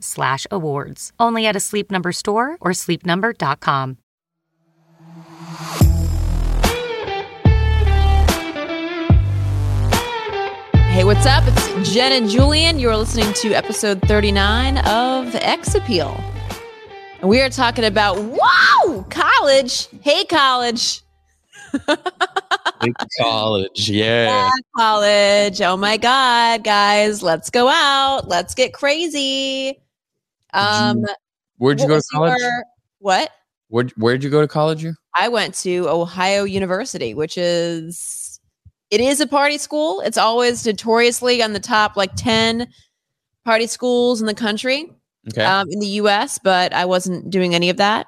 slash awards. Only at a Sleep Number store or sleepnumber.com. Hey, what's up? It's Jen and Julian. You're listening to episode 39 of X Appeal. And we are talking about, wow, college. Hey, college. College, yeah. Yeah, college. Oh my God, guys, let's go out. Let's get crazy. Um, Where'd you go to college? your- what? Where'd, where'd you go to college? You? I went to Ohio University, which is it is a party school. It's always notoriously on the top like 10 party schools in the country, Okay. um, in the US, but I wasn't doing any of that.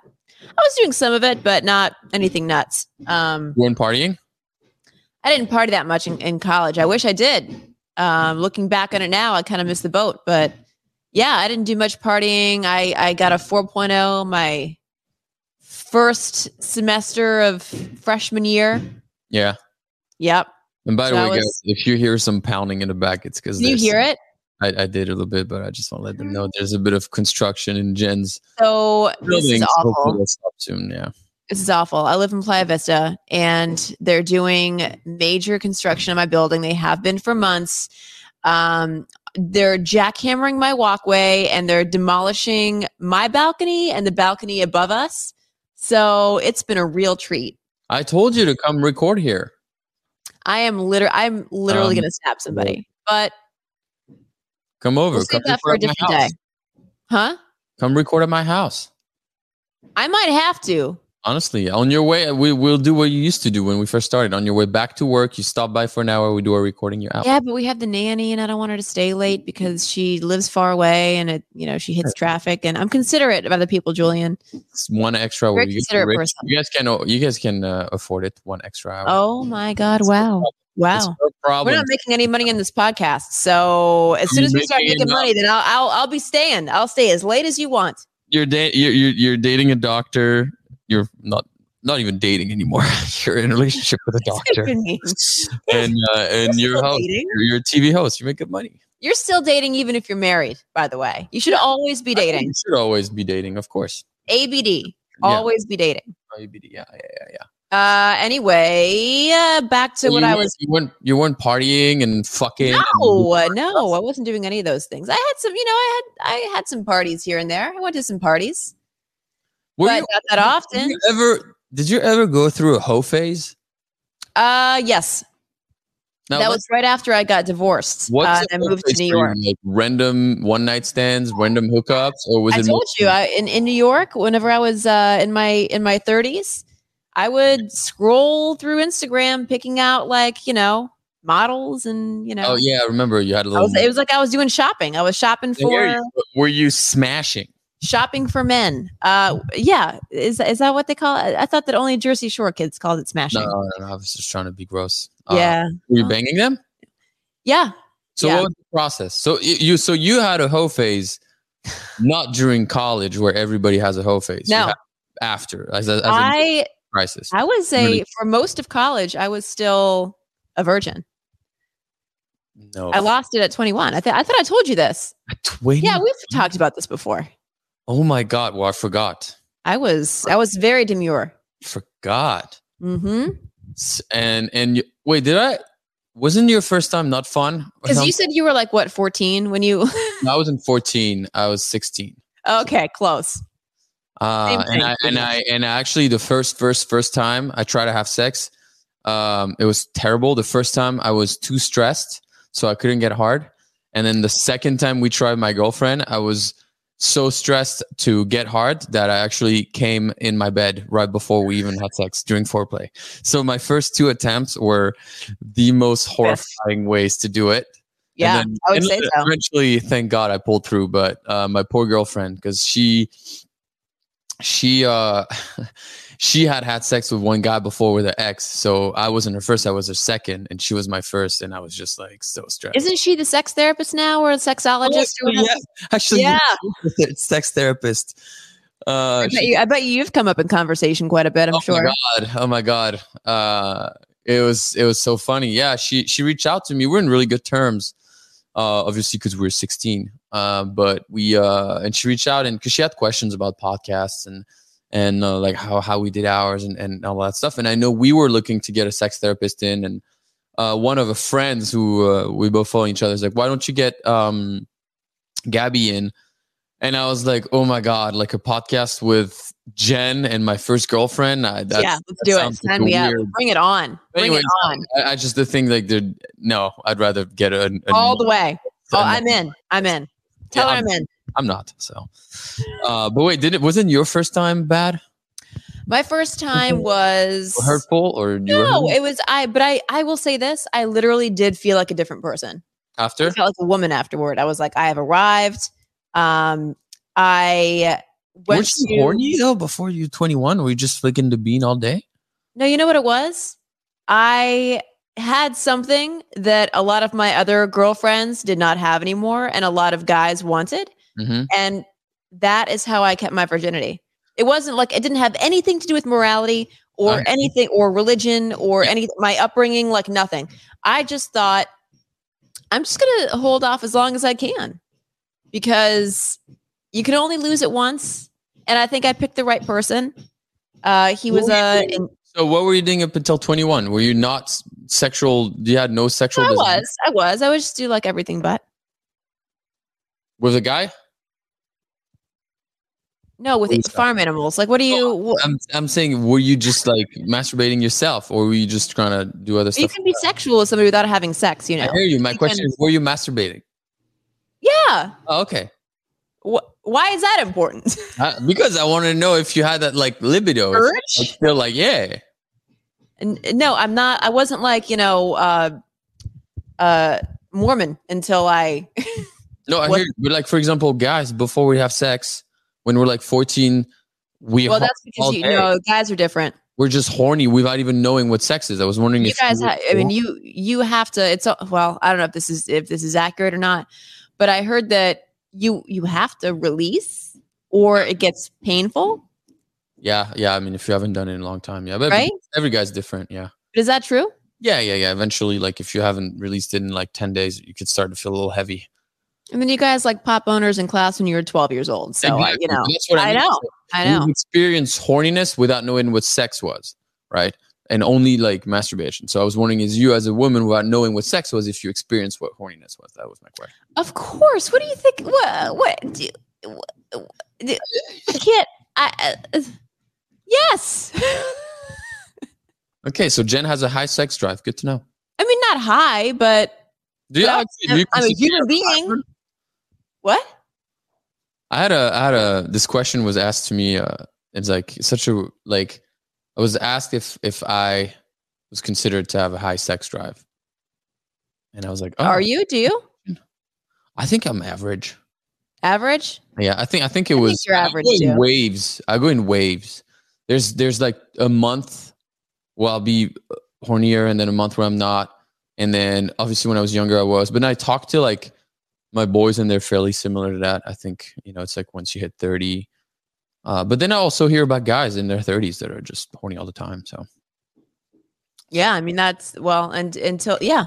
I was doing some of it, but not anything nuts. Um, you weren't partying? I didn't party that much in, in college. I wish I did. Um, looking back on it now, I kind of missed the boat, but yeah, I didn't do much partying. I, I got a 4.0 my first semester of freshman year. Yeah. Yep. And by So the way, guys, if you hear some pounding in the back, it's because you hear it? I, I did a little bit, but I just want to let them know there's a bit of construction in Jen's So this building. is awful. soon. Yeah. This is awful. I live in Playa Vista and they're doing major construction on my building. They have been for months. Um, they're jackhammering my walkway and they're demolishing my balcony and the balcony above us. So it's been a real treat. I told you to come record here. I am literally, I'm literally Um, going to snap somebody, but Come over. we'll come save that for a record at different my day. house. Huh? Come record at my house. I might have to. Honestly, on your way, we will do what you used to do when we first started. On your way back to work, you stop by for an hour. We do a recording. You're out. Yeah, but we have the nanny, and I don't want her to stay late because she lives far away, and it, you know, she hits traffic. And I'm considerate of other people, Julian. It's one extra. Hour. You, you guys can. You guys can uh, afford it. One extra hour. Oh my God! Wow, wow. no We're not making any money in this podcast, so as soon as we start making money, then I'll, I'll I'll be staying. I'll stay as late as you want. you're, da- you're you're you're dating a doctor. You're not not even dating anymore. you're in a relationship with a doctor, and uh, and You're you're host. You're, you're a TV host. You make good money. You're still dating even if you're married. By the way, you should always be dating. You should always be dating, of course. ABD. Yeah. Always be dating. IBD, Yeah, yeah, yeah, yeah. Uh, anyway, uh, back to So what I was You weren't you weren't partying and fucking. No, uh, no, I wasn't doing any of those things. I had some, you know, I had I had some parties here and there. I went to some parties, Were but you- not that Did often. you ever? Did you ever go through a hoe phase? Uh, yes, Now, that was right after I got divorced. What's uh, and I moved to New? York. Like random one night stands, random hookups, or was I it? told you, I, in in New York, whenever I was uh, in my in my thirties, I would scroll through Instagram, picking out like you know models and you know. Oh yeah, I remember you had a little. was, it was like I was doing shopping. I was shopping for you, Were you smashing? shopping for men. Uh, yeah, is is that what they call it? I thought that only Jersey Shore kids called it smashing. No, no, no, I was just trying to be gross. Uh, Yeah, were you Uh, banging them? yeah. So yeah. what was the process? So you so you had a hoe phase, not during college where everybody has a hoe phase. No. after as a, as a crisis. I would say Really? for most of college, I was still a virgin. no, I lost it at 21. I, th- I thought I told you this. Twenty. Yeah, we've talked about this before. Oh my god! Well, I forgot. I was I was very demure. Forgot. Mm-hmm. And and you, wait, did I? wasn't your first time not fun? Because you said you were like what 14 when you. I wasn't 14. I was 16. okay, close. Uh, and I and. I and actually the first first first time I tried to have sex, um, it was terrible. The first time I was too stressed, so I couldn't get hard. And then the second time we tried my girlfriend, I was so stressed to get hard that I actually came in my bed right before we even had sex during foreplay. So my first two attempts were the most horrifying ways to do it. Yeah, then- I would say so. Eventually, thank God I pulled through. But uh, my poor girlfriend, because she, she, uh, she had had sex with one guy before with her ex. So I wasn't her first; I was her second, and she was my first, and I was just like so stressed. Isn't she the sex therapist now or a sexologist? or Oh, whatever? yeah, actually, Yeah. it's sex therapist. Uh, I, bet you, I bet you've come up in conversation quite a bit. I'm sure. oh sure. my god! Oh my god! Uh, it was it was so funny. Yeah, she she reached out to me. We're in really good terms, uh, obviously because we were 16. Uh, but we uh, and she reached out and because she had questions about podcasts and and uh, like how how we did ours and and all that stuff. And I know we were looking to get a sex therapist in, and uh, one of the friends who uh, we both follow each other is like, why don't you get um, Gabby in? And I was like, oh my god, like a podcast with Jen and my first girlfriend. I, that's, yeah, let's do it. sounds like Sign a me up. Bring it on. Bring Anyways, it on. I, I just the thing like no, I'd rather get a, a All the way. Oh, I'm in. I'm in. Tell Yeah, her I'm in. I'm not. So, uh, but wait, did it wasn't your first time bad My first time was hurtful or no, it was I. But I, I will say this: I literally did feel like a different person. after. I felt like a woman afterward. I was like, I have arrived. Um, I went Weren't you to, horny though before you 21? Were you just flicking the bean all day? No, you know what it was? I had something that a lot of my other girlfriends did not have anymore, and a lot of guys wanted. Mm-hmm. And that is how I kept my virginity. It wasn't like it didn't have anything to do with morality or Right. anything or religion or any my upbringing, like nothing. I just thought I'm just gonna hold off as long as I can because you can only lose it once. And I think I picked the right person. Uh, he was a. doing? So what were you doing up until 21? Were you not sexual? You had no sexual I desire was. I was. I would just do like everything but. with a guy? No, with Who's that? farm animals. Like, what do you? I'm I'm saying, were you just like masturbating yourself, or were you just trying to do other stuff? you can be sexual with somebody without having sex. You know. I hear you. My You question can- is, were you masturbating? Yeah. Oh, okay. Wh- why is that important? Uh, because I want to know if you had that like libido. Urge? like, Still like, yeah. No, I'm not. I wasn't like you know, uh, uh, Mormon until I. No, I hear you. But like, for example, guys, before we have sex, when we're like 14, we well, that's because you day. know guys are different. we're just horny without even knowing what sex is. I was wondering You guys, were ha- I mean, you you have to. It's a- well, I don't know if this is if this is accurate or not, but I heard that you you have to release or it gets painful. yeah, yeah. I mean, if you haven't done it in a long time, yeah. But Right? every guy's different. Yeah. Is that true? Yeah, yeah, yeah. Eventually, like if you haven't released it in like 10 days, you could start to feel a little heavy. And then you guys like pop owners in class when you were 12 years old. So I, you know, I, I mean. know, So I know. We've experienced horniness without knowing what sex was, right? And only like masturbation. So I was wondering, is you as a woman without knowing what sex was, if you experienced what horniness was? That was my question. Of course. What do you think? What? What? Do, what, do, I can't. I. Uh, yes. Okay, so Jen has a high sex drive. Good to know. I mean, not high, but Do you, actually- do you I'm a human being. what? I had a, I had a. This question was asked to me. Uh, it's like such a like. I was asked if if I was considered to have a high sex drive, and I was like, oh, Are you? Do you? I think I'm average. Average? Yeah, I think I think it I think was. you're I go in waves. I go in waves. There's there's like a month where I'll be uh, hornier, and then a month where I'm not, and then obviously when I was younger I was. But I talked to like my boys, and they're fairly similar to that. I think you know it's like once you hit thirty. Uh, but then I also hear about guys in their thirties that are just horny all the time. So Yeah. I mean, that's well, and until yeah.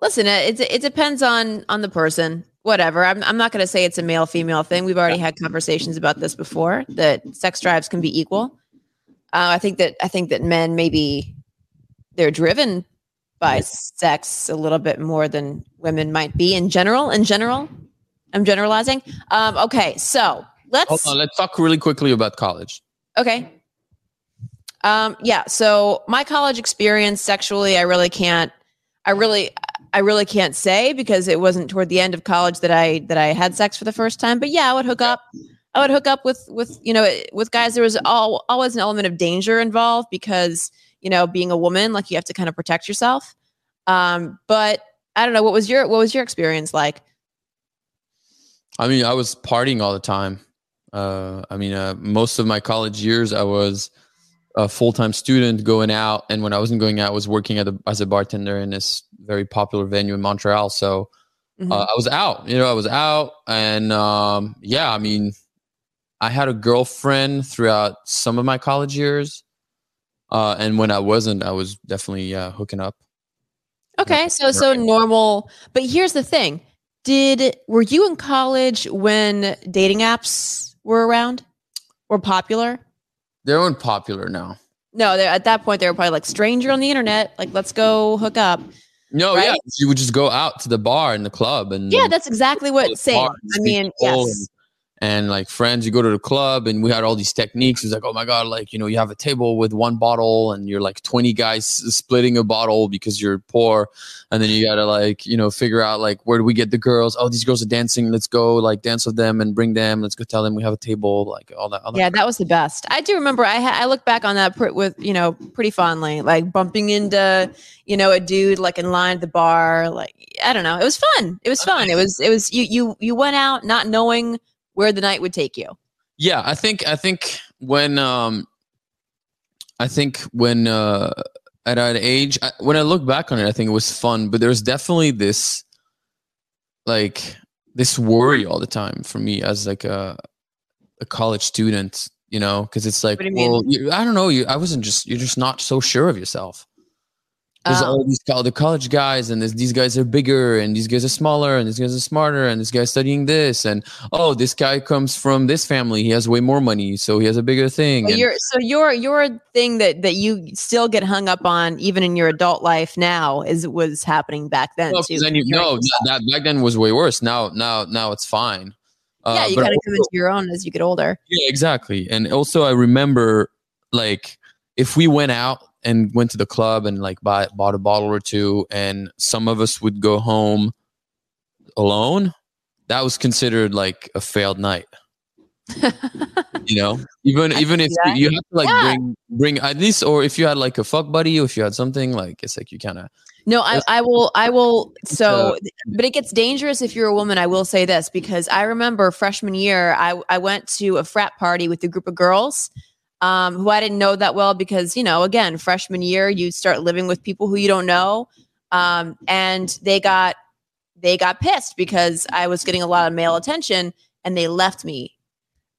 Listen, it it, it depends on on the person. Whatever. I'm I'm not going to say it's a male female thing. We've already had conversations about this before. That sex drives can be equal. Uh, I think that I think that men maybe they're driven by sex a little bit more than women might be in general. In general, I'm generalizing. Um, okay, so let's. On, let's talk really quickly about college. Okay. Um, yeah. So my college experience sexually, I really can't. I really, I really can't say because it wasn't toward the end of college that I that I had sex for the first time. But yeah, I would hook up. I would hook up with with you know with guys. There was all, always an element of danger involved because you know being a woman, like you have to kind of protect yourself. Um, but I don't know what was your what was your experience like? I mean, I was partying all the time. Uh, I mean, uh, most of my college years, I was a full time student going out, and when I wasn't going out, I was working at a, as a bartender in this very popular venue in Montreal. So Mhm. uh, I was out. You know, I was out, and um, yeah, I mean, I had a girlfriend throughout some of my college years, uh, and when I wasn't, I was definitely uh, hooking up. Okay, so so normal. But here's the thing: Did were you in college when dating apps were around or popular? They're unpopular now. No, they're, at that point they were probably like stranger on the internet. Like, let's go hook up. No, Right? yeah, you would just go out to the bar and the club, and Yeah, that's exactly what same. I mean, yes. And, like friends, you go to the club and we had all these techniques. It's like, oh my God, like, you know, you have a table with one bottle and you're like 20 guys splitting a bottle because you're poor. And then you got to like, you know, figure out like, where do we get the girls? Oh, these girls are dancing. Let's go like dance with them and bring them. Let's go tell them we have a table, like all that. All that. Yeah, that was the best. I do remember. I ha- I look back on that pr- with you know pretty fondly, like bumping into you know a dude like in line at the bar. Like I don't know, it was fun. It was fun. It was it was you you you went out not knowing where the night would take you. yeah i think i think when um i think when uh at that age I, when i look back on it i think it was fun but there's definitely this like this worry all the time for me as like a a college student you know because it's like you well you, i don't know you i wasn't just you're just not so sure of yourself there's Oh. all these col- the college guys, and these guys are bigger, and these guys are smaller, and these guys are smarter, and this guy's studying this, and oh, this guy comes from this family, he has way more money, so he has a bigger thing. But and- your so your your thing that that you still get hung up on even in your adult life now is was happening back then no, too. then you, no, that, back then was way worse. Now, now, now it's fine. Uh, yeah, you but kind of also- come into your own as you get older. Yeah, exactly. And also, I remember like if we went out and went to the club and like buy, bought a bottle or two, and some of us would go home alone, that was considered like a failed night. You know, even I even if that. you, have to like Yeah. bring bring at least, or if you had like a fuck buddy, or if you had something like it's like you kind of No, I, I will, I will. So, but it gets dangerous if you're a woman. I will say this because I remember freshman year, I, I went to a frat party with a group of girls um, who I didn't know that well because, you know, again, freshman year, you start living with people who you don't know. Um, and they got, they got pissed because I was getting a lot of male attention and they left me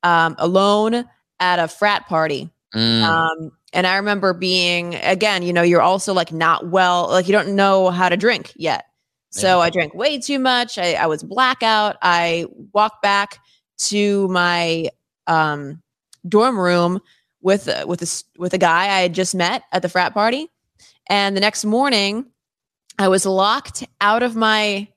um, alone at a frat party. Mm, Um, and I remember being again, you know, you're also like not well, like you don't know how to drink yet. So Yeah. I drank way too much. I, I was blackout. I walked back to my um, dorm room with a- with a with a guy I had just met at the frat party, and the next morning, I was locked out of my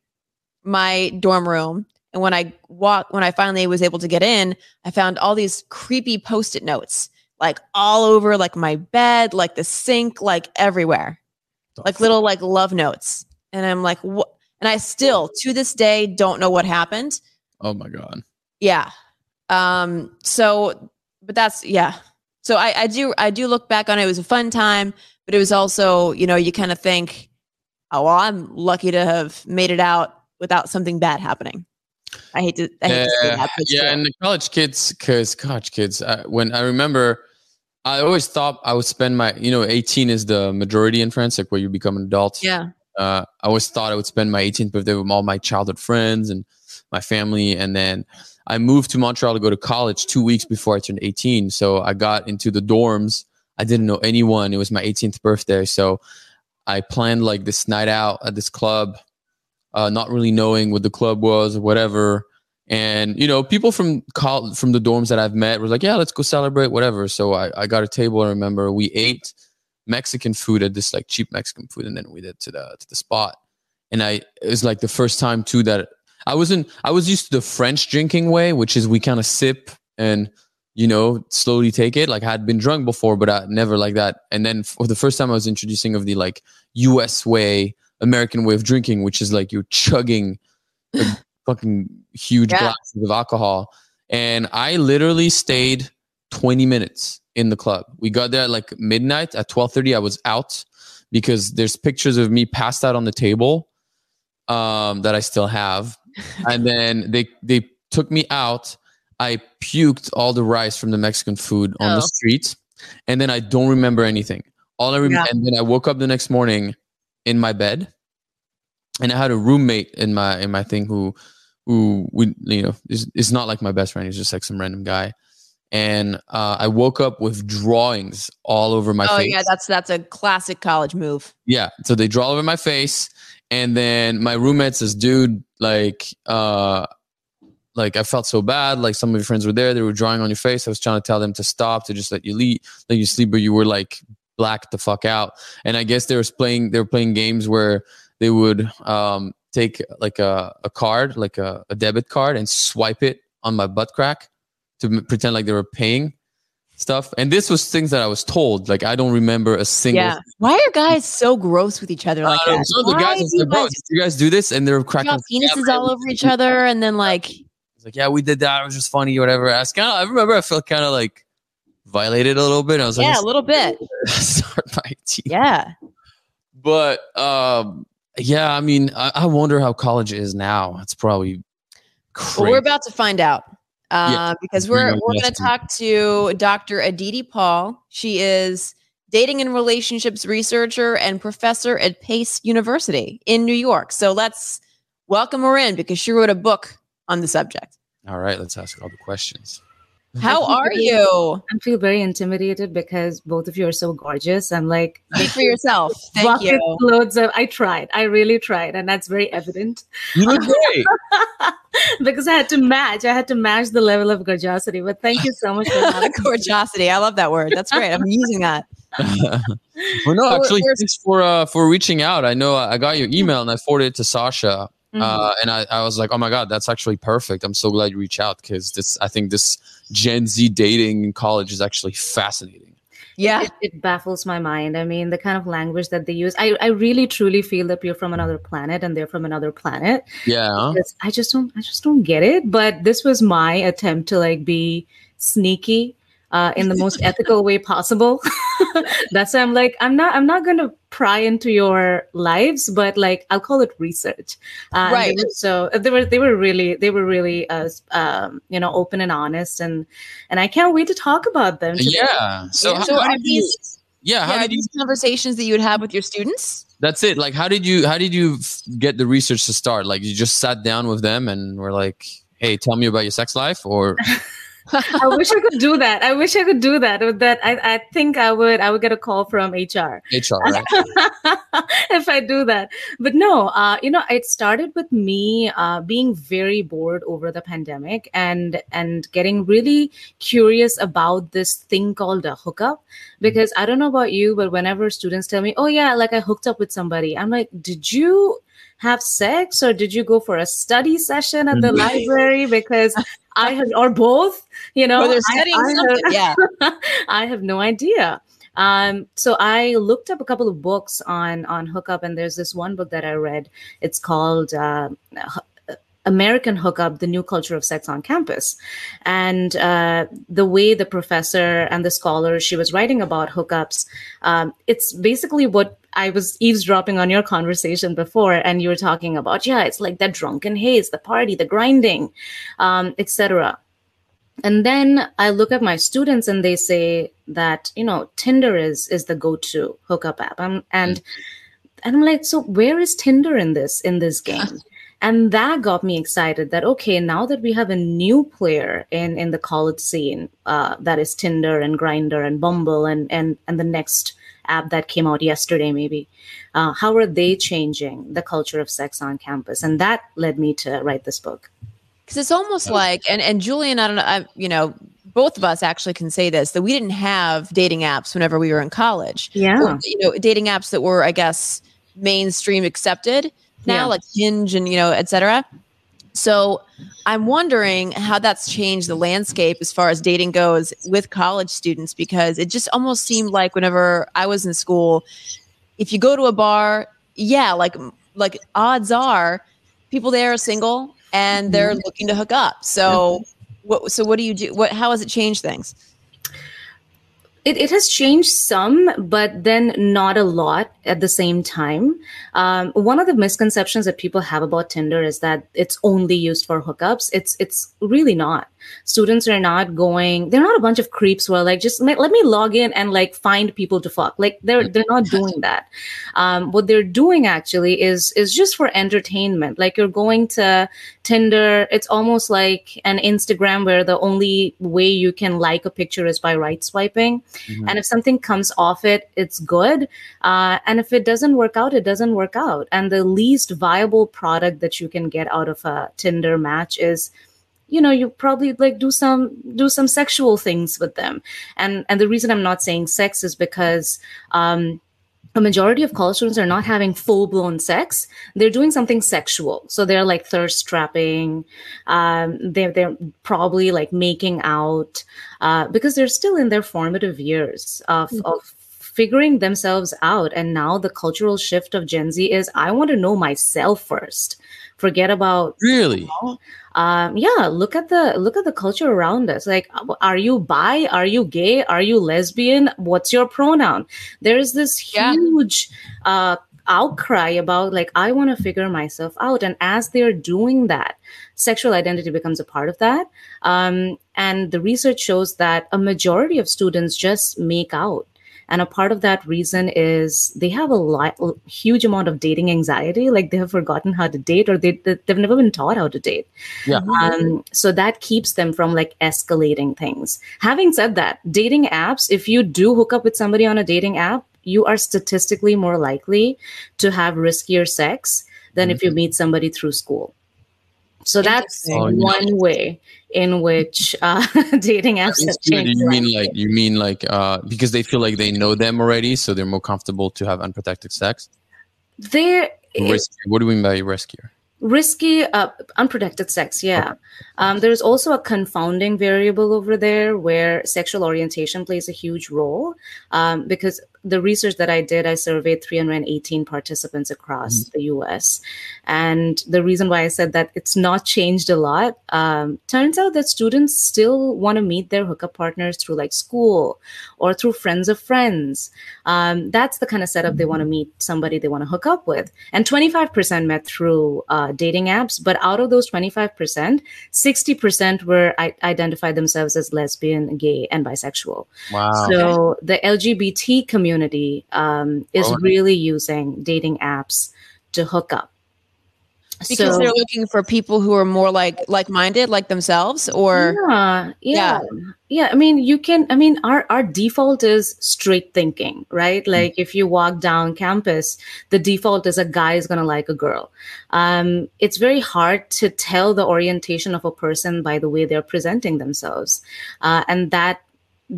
my dorm room. And when I walked, when I finally was able to get in, I found all these creepy post-it notes like all over like my bed, like the sink, like everywhere. Like little like love notes. And I'm like, what? And I still to this day don't know what happened. oh my god. Yeah. Um, so but that's yeah. So I, I do I do look back on it. It was a fun time, but it was also, you know, you kind of think, oh well, I'm lucky to have made it out without something bad happening. I hate to I hate to say Yeah, that. but yeah, true. and the college kids, because college kids, I, when I remember, I always thought I would spend my, you know, 18 is the majority in France, like where you become an adult. yeah. Uh, I always thought I would spend my 18th birthday with all my childhood friends and my family, and then I moved to Montreal to go to college two weeks before I turned 18. So I got into the dorms. I didn't know anyone. It was my 18th birthday, so I planned like this night out at this club, uh, not really knowing what the club was or whatever. And you know, people from col- from the dorms that I've met were like, "Yeah, let's go celebrate, whatever." So I, I got a table. I remember we ate, Mexican food at this like cheap Mexican food, and then we did to the to the spot. And I it was like the first time too that I wasn't I was used to the French drinking way, which is we kind of sip and you know slowly take it. Like I had been drunk before, but I never like that. And then for the first time, I was introducing of the like U.S. way, American way of drinking, which is like you're chugging a fucking huge Yeah. glasses of alcohol. And I literally stayed 20 minutes in the club. We got there at like midnight. At 12:30, I was out because there's pictures of me passed out on the table um, that I still have. And then they they took me out. I puked all the rice from the Mexican food on Oh. the street, and then I don't remember anything. All I remember, Yeah. and then I woke up the next morning in my bed, and I had a roommate in my in my thing who who we you know is is not like my best friend. He's just like some random guy. And uh, I woke up with drawings all over my oh face. yeah, that's that's a classic college move. Yeah. So they draw over my face. And then my roommate says, dude, like, uh, like I felt so bad. Like some of your friends were there, they were drawing on your face. I was trying to tell them to stop, to just let you leave, let you sleep, but you were like blacked the fuck out. And I guess they was playing, they were playing games where they would um, take like a, a card, like a, a debit card, and swipe it on my butt crack to pretend like they were paying stuff. And this was things that I was told. Like I don't remember a single Yeah. Why are guys so gross with each other like uh, that? of the Why guys do you guys you guys do this? And they're cracking. penises all over each other and then like It's like, yeah, we did that. It was just funny or whatever. I was kind of, I remember I felt kind of like violated a little bit. I was like, yeah, a little bit. start my teeth. Yeah. But um, yeah, I mean, I, I wonder how college is now. It's probably crazy. Well, we're about to find out. Uh, Yeah. because we're we're going to talk to Dr. Aditi Paul. She is dating and relationships researcher and professor at Pace University in New York. So let's welcome her in because she wrote a book on the subject. All right, let's ask all the questions. How are you? I feel very intimidated because both of you are so gorgeous. I'm like, Speak for yourself. Thank bucket you. loads of. I tried. I really tried, and that's very evident You look great. because I had to match. I had to match the level of gorgeosity. But thank you so much for having me. Gorgeosity. I love that word. That's great. I'm using that. well, no, actually, we're- thanks for uh, for reaching out. I know I got your email and I forwarded it to Sasha. Mhm. Uh, and I, I was like, oh my God, that's actually perfect. I'm so glad you reached out because this, I think this Gen Z dating in college is actually fascinating. Yeah. it, it baffles my mind. I mean, the kind of language that they use. I, I really truly feel that you're from another planet and they're from another planet. Yeah. I just don't I just don't get it. But this was my attempt to like be sneaky uh, in the most ethical way possible. That's why I'm like, I'm not I'm not gonna pry into your lives, but like I'll call it research. Uh, and they Right. were- so uh, they were they were really they were really uh, um, you know open and honest and and I can't wait to talk about them. today. Yeah. So, Yeah. how, So how are did you, these yeah, how yeah, are did you, conversations that you would have with your students? that's it. Like, how did you, how did you get the research to start? Like, you just sat down with them and were like, hey, tell me about your sex life or, I wish I could do that. I wish I could do that. With that, I, I think I would. I would get a call from HR HR, right? if I do that. But no, uh, you know, it started with me uh, being very bored over the pandemic and and getting really curious about this thing called a hookup. Because I don't know about you, but whenever students tell me, "Oh yeah, like I hooked up with somebody," I'm like, "Did you?" have sex or did you go for a study session at the Mhm. library because i have or both you know or they're I- I have- Yeah. I have no idea. Um, so I looked up a couple of books on on hookup, and there's this one book that I read. It's called uh, American Hookup: The New Culture of Sex on Campus, and uh, the way the professor and the scholar she was writing about hookups, um, it's basically what I was eavesdropping on your conversation before, and you were talking about. Yeah, it's like that drunken haze, the party, the grinding, um, etc and then i look at my students and they say that you know tinder is is the go-to hookup app. Um, and and i'm like so where is tinder in this in this game and that got me excited that okay now that we have a new player in in the college scene uh, that is tinder and Grindr and bumble and and and the next app that came out yesterday maybe uh, how are they changing the culture of sex on campus and that led me to write this book Because it's almost like, and and Julian, I don't know, I, you know, both of us actually can say this that we didn't have dating apps whenever we were in college. Yeah. Or, you know, dating apps that were, I guess, mainstream accepted now, Yeah. like Hinge and you know, et cetera. So I'm wondering how that's changed the landscape as far as dating goes with college students because it just almost seemed like whenever I was in school, if you go to a bar, yeah, like like odds are people there are single and they're mm-hmm. looking to hook up. So what so what do you do? What how has it changed things? It, it has changed some, but then not a lot at the same time. Um, one of the misconceptions that people have about Tinder is that it's only used for hookups. It's it's really not. Students are not going. They're not a bunch of creeps who are like, just let let me log in and like find people to fuck. Like they're they're not doing that. Um, what they're doing actually is is just for entertainment. Like you're going to Tinder. It's almost like an Instagram where the only way you can like a picture is by right swiping. And if something comes off it, it's good. Uh, and if it doesn't work out, it doesn't work out. And the least viable product that you can get out of a Tinder match is you know you probably like do some do some sexual things with them and and the reason i'm not saying sex is because um a majority of college students are not having full blown sex. They're doing something sexual. So they're like thirst trapping. Um, they're, they're probably like making out uh, because they're still in their formative years of, of figuring themselves out. And now the cultural shift of Gen Z is I want to know myself first. Forget about Really? um yeah look at the look at the culture around us. Like are you bi? Are you gay? Are you lesbian? What's your pronoun? There's this Yeah. huge uh outcry about like i want to figure myself out. And as they're doing that sexual identity becomes a part of that. Um and the research shows that a majority of students just make out and a part of that reason is they have a lot, huge amount of dating anxiety. Like they have forgotten how to date, or they they- they've never been taught how to date. Yeah. Um, so that keeps them from like escalating things. Having said that, dating apps, if you do hook up with somebody on a dating app, you are statistically more likely to have riskier sex than if you meet somebody through school. So that's. Oh, yeah. one way in which uh, dating apps have changed. you mean like you mean like uh because they feel like they know them already, so they're more comfortable to have unprotected sex? there Risky. What do we mean by riskier? risky uh, unprotected sex yeah um, there's also a confounding variable over there where sexual orientation plays a huge role um, because the research that i did i surveyed 318 participants across the us and the reason why i said that it's not changed a lot um, turns out that students still want to meet their hookup partners through like school or through friends of friends. Um, that's the kind of setup they want to meet somebody they want to hook up with. And 25% met through uh, dating apps but out of those 25% 60% were I- identified themselves as lesbian gay and bisexual. Wow. so the lgbt community um, is Oh. really using dating apps to hook up. Because So- they're looking for people who are more like like minded, like themselves, or yeah, yeah. Yeah. I mean you can i mean our our default is straight thinking right? Like if you walk down campus the default is a guy is going to like a girl. Um it's very hard to tell the orientation of a person by the way they're presenting themselves. Uh, and that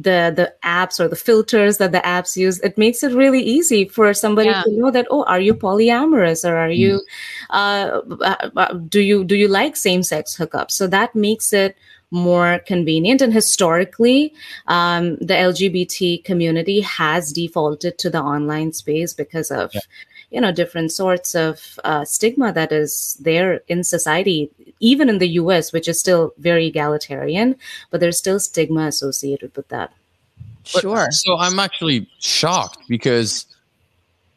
the the apps or the filters that the apps use it makes it really easy for somebody Yeah. to know that oh are you polyamorous or are you uh, uh, uh, do you do you like same sex hookups? So that makes it more convenient. And historically um, the lgbt community has defaulted to the online space because of you know different sorts of uh, stigma that is there in society even in the us which is still very egalitarian but there's still stigma associated with that But- sure. So I'm actually shocked because,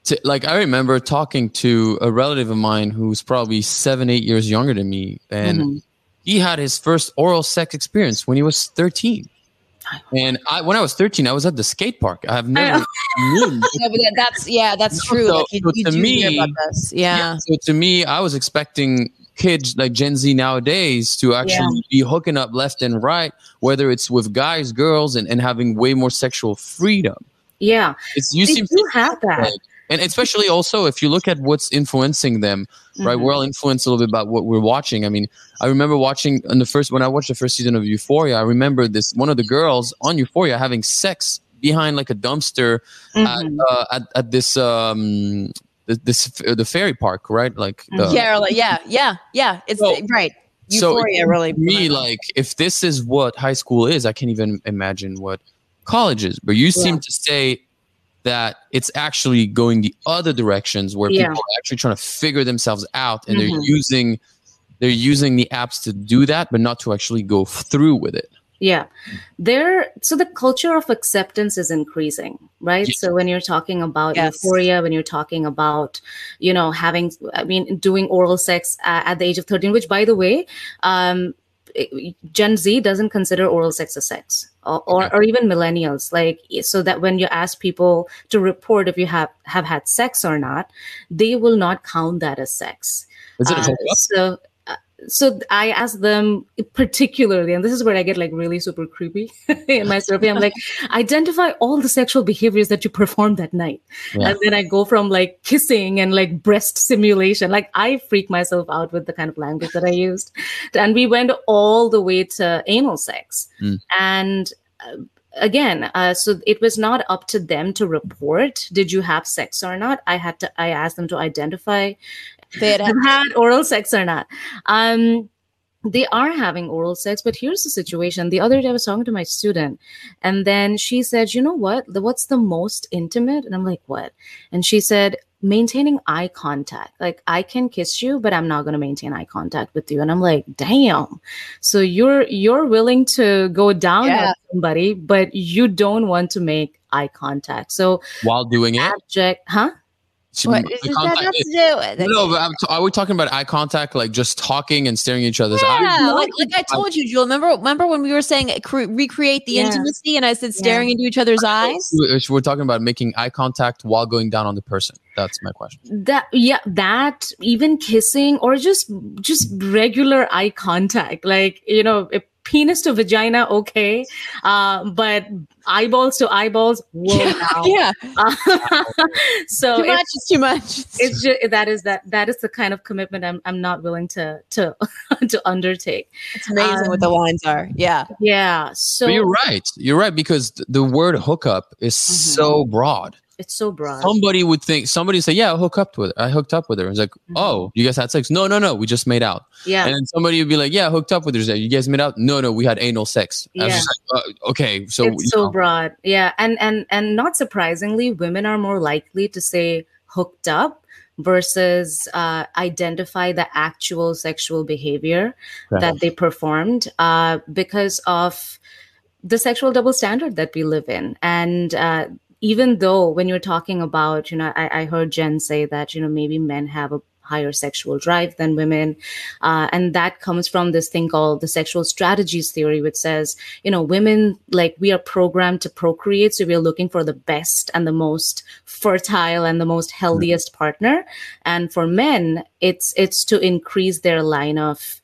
to, like, I remember talking to a relative of mine who's probably seven, eight years younger than me, and Mhm. he had his first oral sex experience when he was 13. And I, when I was 13, I was at the skate park. I have never. No, that's yeah, that's true. So- like, you, so you to me- about this. Yeah. So to me, I was expecting kids like Gen Z nowadays to actually be hooking up left and right, whether it's with guys, girls, and, and having way more sexual freedom. yeah It's you they seem do have that like- and especially also if you look at what's influencing them right Mhm. we're all influenced a little bit about what we're watching i mean i remember watching in the first when i watched the first season of euphoria i remember this one of the girls on euphoria having sex behind like a dumpster Mhm. at, uh, at, at this um th- this uh, the ferry park right like the, yeah, like, yeah, yeah, yeah. It's So- right. so Euphoria really. me like if this is what high school is i can't even imagine what college is but you seem to say that it's actually going the other directions where Yeah. people are actually trying to figure themselves out and Mhm. they're using they're using the apps to do that but not to actually go through with it Yeah. There so the culture of acceptance is increasing, right? Yes. So when you're talking about Yes. euphoria, when you're talking about, you know, having I mean doing oral sex at, at the age of 13, which by the way, um it- Gen Z doesn't consider oral sex a sex or, or, or even millennials. Like so that when you ask people to report if you have have had sex or not they will not count that as sex. Is it uh, so so I asked them particularly, and this is where I get like really super creepy in my survey. I'm like, identify all the sexual behaviors that you performed that night. Yeah. And then I go from like kissing and like breast simulation. Like I freak myself out with the kind of language that I used. And we went all the way to anal sex. Mm. And uh, again, uh, so it was not up to them to report, did you have sex or not? I had to, I asked them to identify They had, have had oral sex or not. Um, they are having oral sex, but here's the situation. The other day I was talking to my student, and then she said, You know what? The, what's the most intimate? And I'm like, What? And she said, Maintaining eye contact. Like, I can kiss you, but I'm not going to maintain eye contact with you. And I'm like, Damn. So you're you're willing to go down Yeah. on somebody, but you don't want to make eye contact. So while doing it abject, huh? She- what the is that contact- got to do? no, but I'm t- are we talking about eye contact, like just talking and staring at each other's eyes? Yeah, like, like I told you, Jewel. Remember, remember when we were saying uh, cre- recreate the Yeah. intimacy, and I said staring into each other's eyes. We're we're talking about making eye contact while going down on the person. That's my question. that yeah that even kissing or just just regular eye contact like you know if penis to vagina okay uh, but eyeballs to eyeballs whoa now. Yeah, Uh, so too much it's, is too much. it's just that is that that is the kind of commitment i'm, I'm not willing to to to undertake It's amazing um, what the lines are. Yeah, yeah so but you're right. You're right because the word hookup is Mm-hmm. so broad. It's so broad Somebody would think somebody say, "Yeah, I hooked up with. Her. I hooked up with her." It's like, Mhm. "Oh, you guys had sex?" No, no, no. We just made out. yeah And then somebody would be like, "Yeah, I hooked up with her." Like, You guys made out? No, no. We had anal sex. Yeah. like, uh, "Okay, so it's so know, broad yeah and and and not surprisingly women are more likely to say hooked up versus uh, identify the actual sexual behavior Right. that they performed uh, because of the sexual double standard that we live in and uh, even though when you're talking about you know I, I heard jen say that you know maybe men have a higher sexual drive than women. Uh, and that comes from this thing called the sexual strategies theory which says you know women like we are programmed to procreate so we're looking for the best and the most fertile and the most healthiest partner. And for men it's it's to increase their line of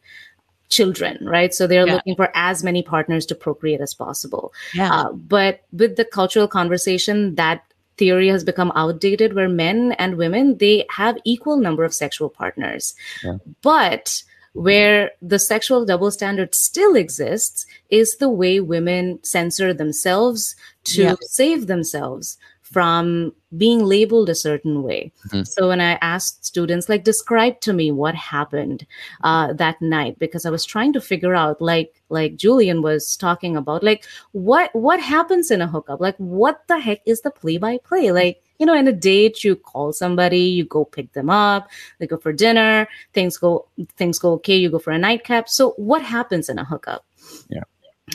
children right so they're Yeah. looking for as many partners to procreate as possible yeah. uh, but with the cultural conversation, that theory has become outdated where men and women they have equal number of sexual partners Yeah. but where the sexual double standard still exists is the way women censor themselves to Yeah. save themselves from being labeled a certain way. Mhm. So when I asked students, like, describe to me what happened uh, that night, because I was trying to figure out, like, like Julian was talking about, like, what what happens in a hookup? Like, what the heck is the play by play? Like, you know, in a date, you call somebody, you go pick them up, they go for dinner, things go things go okay, you go for a nightcap. So what happens in a hookup? Yeah.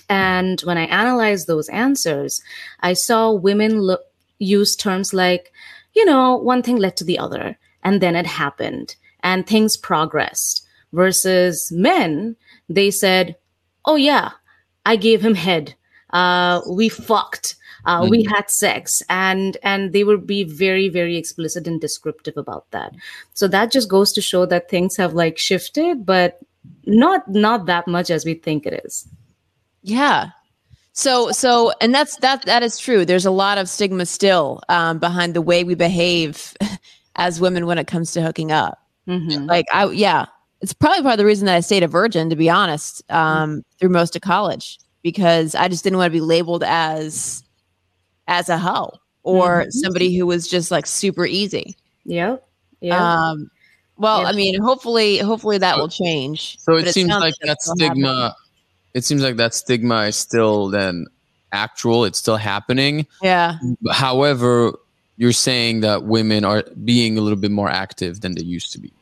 And when I analyzed those answers, I saw women look use terms like, you know, one thing led to the other, and then it happened, and things progressed. Versus men, they said, oh yeah, I gave him head. Uh, we fucked. Uh, we had sex and and they would be very very explicit and descriptive about that so that just goes to show that things have like shifted but not not that much as we think it is Yeah. So, so, and that's that. That is true. There's a lot of stigma still um, behind the way we behave as women when it comes to hooking up. Mhm. Like, I yeah, it's probably part of the reason that I stayed a virgin, to be honest, um, through most of college because I just didn't want to be labeled as as a hoe or Mhm. somebody who was just like super easy. Yeah. Yeah. Um, well, Yeah. I mean, hopefully, hopefully that will change. So it seems like that that's still happening. stigma. It seems like that stigma is still then actual. It's still happening. Yeah. However, you're saying that women are being a little bit more active than they used to be.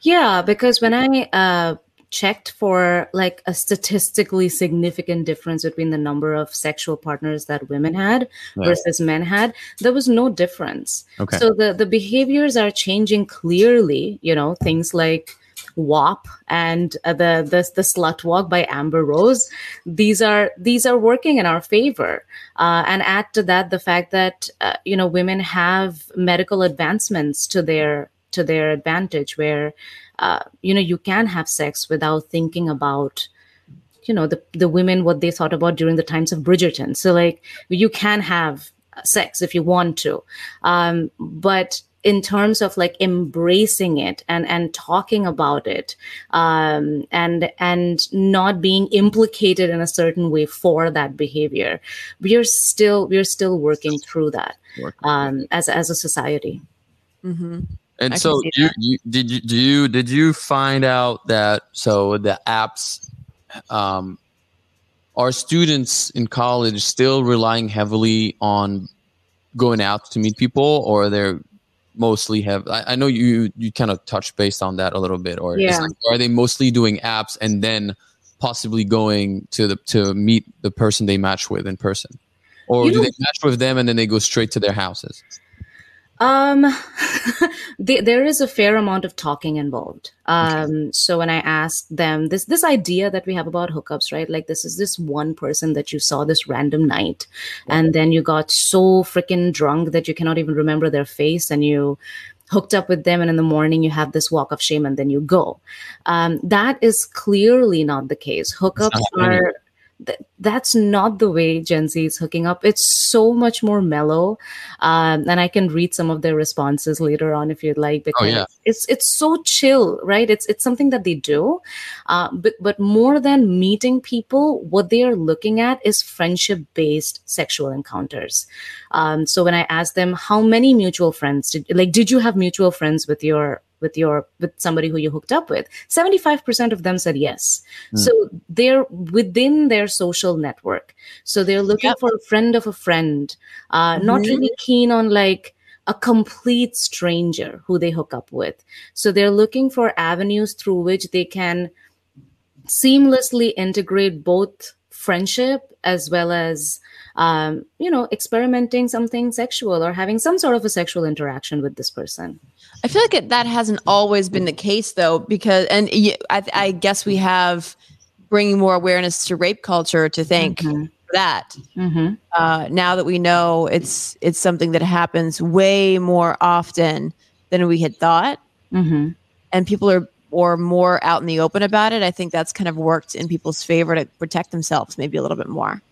Yeah, because when I uh, checked for like a statistically significant difference between the number of sexual partners that women had Right. versus men had, there was no difference. Okay. So the the behaviors are changing clearly. You know, things like WAP and uh, the the the slut walk by Amber Rose. These are these are working in our favor. Uh, and add to that the fact that uh, you know women have medical advancements to their to their advantage, where uh, you know you can have sex without thinking about you know the the women what they thought about during the times of Bridgerton. So like you can have sex if you want to, um, but in terms of like embracing it and and talking about it um, and and not being implicated in a certain way for that behavior. We are still we're still working through that um, as as a society. Hmm And I so, see you, you did you do you did you find out that so the apps um, are students in college still relying heavily on going out to meet people, or they're mostly have? I, I know you you kind of touched based on that a little bit, or Yeah. like, are they mostly doing apps and then possibly going to the to meet the person they match with in person, or You do know- they match with them and then they go straight to their houses? Um, the, there is a fair amount of talking involved. Um, so when I ask them this this idea that we have about hookups, right? Like this is this one person that you saw this random night, and then you got so freaking drunk that you cannot even remember their face, and you hooked up with them, and in the morning you have this walk of shame, and then you go. Um, that is clearly not the case. Hookups are. Th- That's not the way Gen Z is hooking up. It's so much more mellow um, and I can read some of their responses later on if you'd like because yeah. it's it's so chill, right? It's it's something that they do, uh, but but more than meeting people, what they are looking at is friendship based sexual encounters. Um, so when I ask them how many mutual friends did like did you have mutual friends with your with your with somebody who you hooked up with 75% of them said yes Hmm. so they're within their social network so they're looking Yep. for a friend of a friend uh, not Mhm. really keen on like a complete stranger who they hook up with. So they're looking for avenues through which they can seamlessly integrate both friendship as well as um, you know experimenting something sexual or having some sort of a sexual interaction with this person I feel like it, that hasn't always been the case, though, because and I guess we have bringing more awareness to rape culture to thank Mhm. for that. Mhm. Uh, now that we know it's it's something that happens way more often than we had thought, Mhm. and people are or more out in the open about it. I think that's kind of worked in people's favor to protect themselves, maybe a little bit more.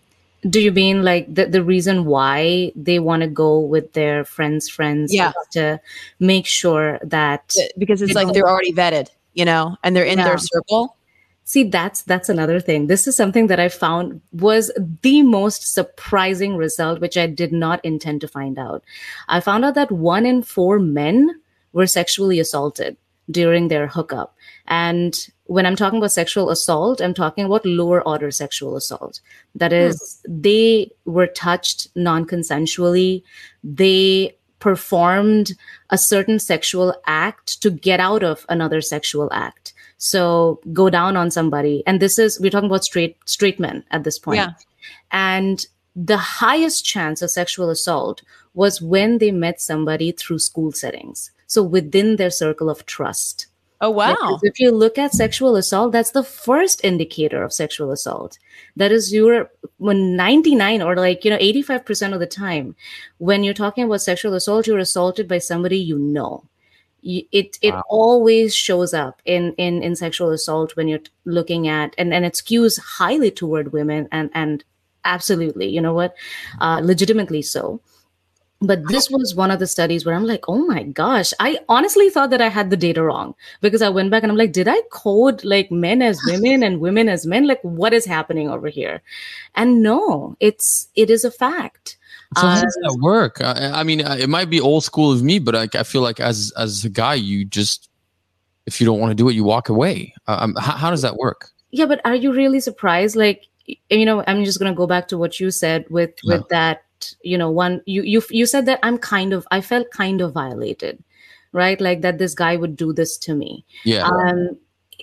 Do you mean like the, the reason why they want to go with their friends friends Yeah. to make sure that because it's like they're already vetted, you know, and they're in Yeah. their circle. See, that's that's another thing. This is something that I found was the most surprising result, which I did not intend to find out. I found out that one in four men were sexually assaulted during their hookup. And when I'm talking about sexual assault, I'm talking about lower order sexual assault. That is, hmm. they were touched non consensually. They performed a certain sexual act to get out of another sexual act. So go down on somebody. And this is, we're talking about straight, straight men at this point. Yeah. And the highest chance of sexual assault was when they met somebody through school settings. So within their circle of trust. Oh wow! Because if you look at sexual assault, that's the first indicator of sexual assault. That is, you're when 99 or like, you know, 85% of the time, when you're talking about sexual assault, you're assaulted by somebody you know. It it Wow. always shows up in, in in sexual assault when you're looking at and and it skews highly toward women and and absolutely you know what uh, legitimately so but this was one of the studies where i'm like oh my gosh i honestly thought that i had the data wrong because i went back and i'm like did i code like men as women and women as men like what is happening over here and no it's it is a fact so how uh, does that work? I, I, mean, uh, it might be old school of me, but I, I, feel like as as a guy, you just if you don't want to do it, you walk away. Uh, um, how, how does that work? Yeah, but are you really surprised? Like, you know, I'm just gonna go back to what you said with with that. You know, one you you you said that I'm kind of I felt kind of violated, right? Like that this guy would do this to me. Yeah. Um,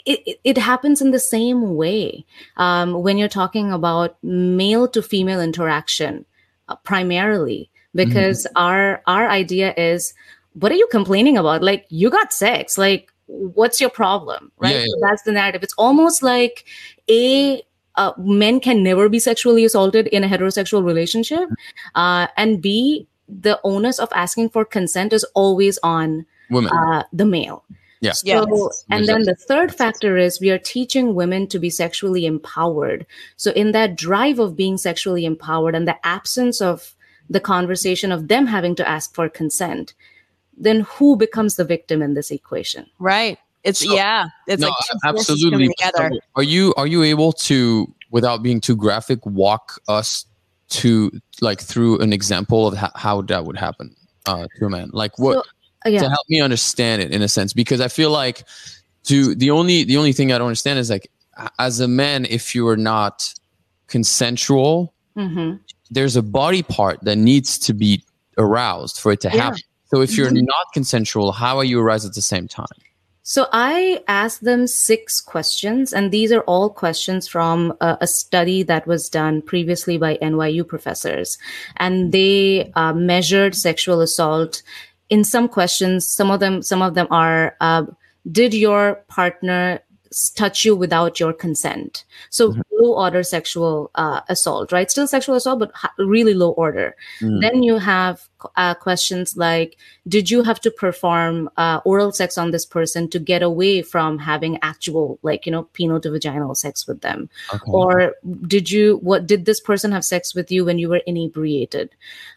it, it, happens in the same way um, when you're talking about male to female interaction uh, primarily because mm-hmm. our our idea is what are you complaining about like you got sex like what's your problem right yeah, yeah. So that's the narrative it's almost like a uh, men can never be sexually assaulted in a heterosexual relationship uh, and b the onus of asking for consent is always on women uh, the male yeah. So, yes. and then the third factor is we are teaching women to be sexually empowered. So, in that drive of being sexually empowered and the absence of the conversation of them having to ask for consent, then who becomes the victim in this equation? Right. It's so, yeah. It's no, like absolutely. Are you are you able to, without being too graphic, walk us to like through an example of how, how that would happen uh, to a man? Like what? So, uh, yeah. To help me understand it in a sense, because I feel like to the only the only thing I don't understand is like as a man, if you are not consensual, mm-hmm. there's a body part that needs to be aroused for it to yeah. happen. So if you're mm-hmm. not consensual, how are you aroused at the same time? So I asked them six questions, and these are all questions from a, a study that was done previously by NYU professors. And they uh, measured sexual assault in some questions. Some of them, some of them are, uh, did your partner touch you without your consent. So mm-hmm. low order sexual uh, assault, right? Still sexual assault, but really low order. Mm. Then you have uh, questions like, did you have to perform uh, oral sex on this person to get away from having actual, like you know, penile to vaginal sex with them, okay. or did you what did this person have sex with you when you were inebriated,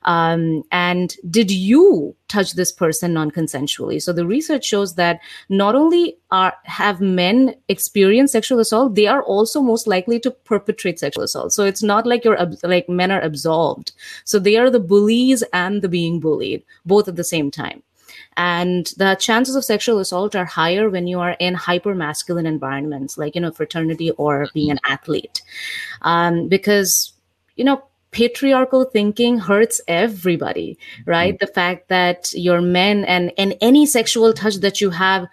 um, and did you touch this person non-consensually? So the research shows that not only are have men experienced sexual assault, they are also most likely to perpetrate sexual assault. So it's not like you're like men are absolved. So they are the bullies and the being bullied both at the same time. And the chances of sexual assault are higher when you are in hyper masculine environments, like, you know, fraternity or being an athlete. Um, because, you know, patriarchal thinking hurts everybody, right? Mm-hmm. The fact that your men and, and any sexual touch that you have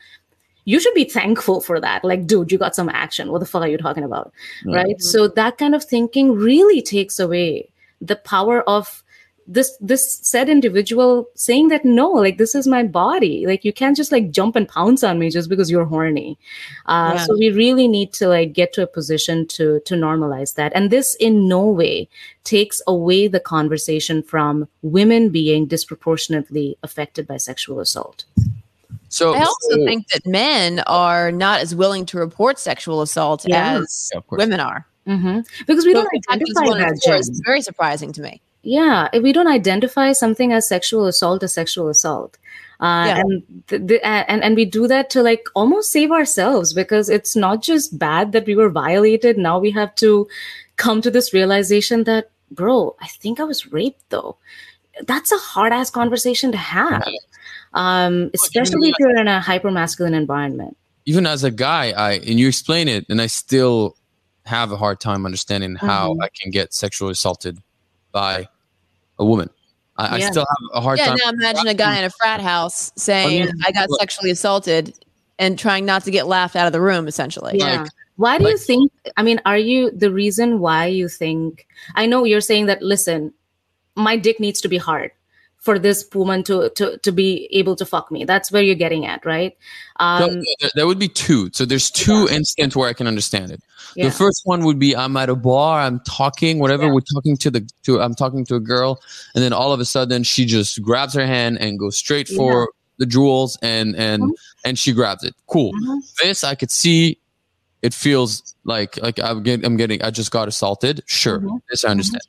you should be thankful for that. Like, dude, you got some action. What the fuck are you talking about? Mm-hmm. Right. So that kind of thinking really takes away the power of this this said individual saying that no like this is my body like you can't just like jump and pounce on me just because you're horny uh, yeah. so we really need to like get to a position to to normalize that and this in no way takes away the conversation from women being disproportionately affected by sexual assault so I also so, think that men are not as willing to report sexual assault yeah. as yeah, women are. Mm-hmm. Because we so don't identify that. It's very surprising to me yeah if we don't identify something as sexual assault as sexual assault. Uh, yeah. and, th- th- and and we do that to like almost save ourselves because it's not just bad that we were violated. Now we have to come to this realization that bro i think i was raped though. That's a hard ass conversation to have. Um, especially if you're in a hyper masculine environment. Even as a guy i and you explain it and i still have a hard time understanding how mm-hmm. i can get sexually assaulted by a woman. I, yeah. I still have a hard yeah, time. Yeah, now imagine a guy in a frat house saying, oh, I, mean, I got sexually assaulted and trying not to get laughed out of the room, essentially. Yeah. Like, why do like, you think? I mean, are you the reason why you think? I know you're saying that, listen, my dick needs to be hard for this woman to to to be able to fuck me. That's where you're getting at, right? Um, there, there would be two. So there's two yeah. instances where I can understand it. Yeah. The first one would be I'm at a bar, I'm talking, whatever. Yeah. We're talking to the to I'm talking to a girl, and then all of a sudden she just grabs her hand and goes straight for the jewels and and mm-hmm. and she grabs it. Cool. Mm-hmm. This I could see it feels like like I'm getting I'm getting I just got assaulted. Sure, Mhm. this I understand.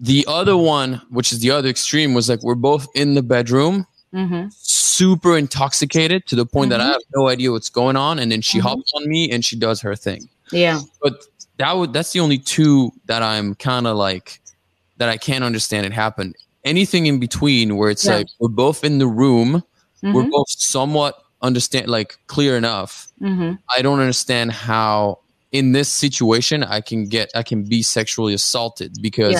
Mm-hmm. The other one, which is the other extreme, was like we're both in the bedroom, Mm-hmm. super intoxicated to the point that I have no idea what's going on, and then she Mhm. hops on me and she does her thing. Yeah. But that would that's the only two that I'm kind of like that I can't understand it happen. Anything in between where it's Yeah. like we're both in the room, we're Mm-hmm. both somewhat understand like clear enough. Mm-hmm. I don't understand how in this situation I can get I can be sexually assaulted because.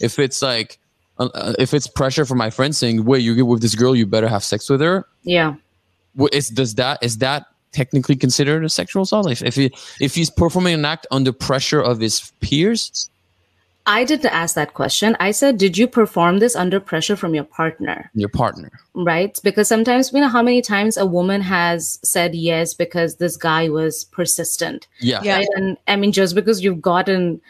If, if it's like uh, uh, if it's pressure from my friend saying, "Wait, you get with this girl, you better have sex with her," Yeah. Wh- is does that is that technically considered a sexual assault? If if, he, if he's performing an act under pressure of his peers, I didn't ask that question. I said, did you perform this under pressure from your partner? your partner. Right? Because sometimes we know how many times a woman has said yes because this guy was persistent. Yeah, Yeah. Right. And I mean, just because you've gotten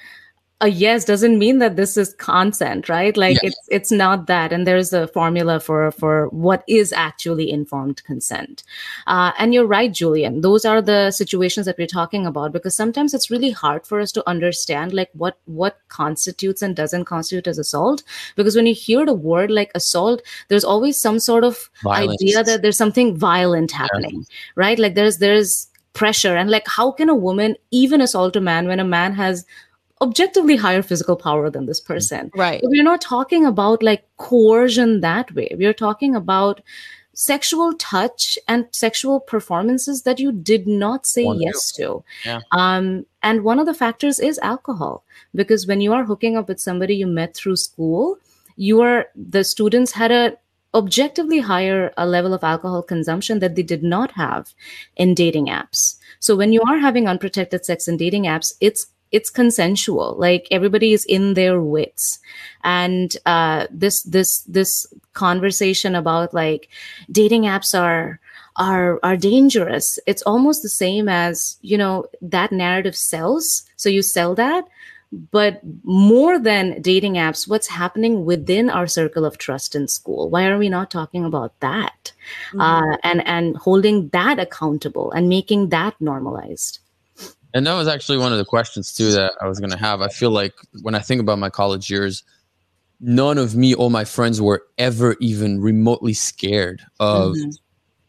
a yes doesn't mean that this is consent, right? Like Yeah. it's it's not that. And there's a formula for for what is actually informed consent. Uh, and you're right, Julian. Those are the situations that we're talking about because sometimes it's really hard for us to understand like what what constitutes and doesn't constitute as assault. Because when you hear the word like assault, there's always some sort of Violence. idea that there's something violent happening, right? Like there's there's pressure and like how can a woman even assault a man when a man has objectively higher physical power than this person Right. but we're not talking about like coercion that way we're talking about sexual touch and sexual performances that you did not say Want to. yes to Yeah. um and one of the factors is alcohol because when you are hooking up with somebody you met through school you are the students had a objectively higher a level of alcohol consumption that they did not have in dating apps so when you are having unprotected sex in dating apps it's it's consensual. Like everybody is in their wits. And uh, this this this conversation about like dating apps are are are dangerous. It's almost the same as you know that narrative sells. So you sell that. But more than dating apps what's happening within our circle of trust in school? Why are we not talking about that? Uh, and and holding that accountable and making that normalized And that was actually one of the questions too that I was going to have. I feel like when I think about my college years, none of me or my friends were ever even remotely scared of Mhm.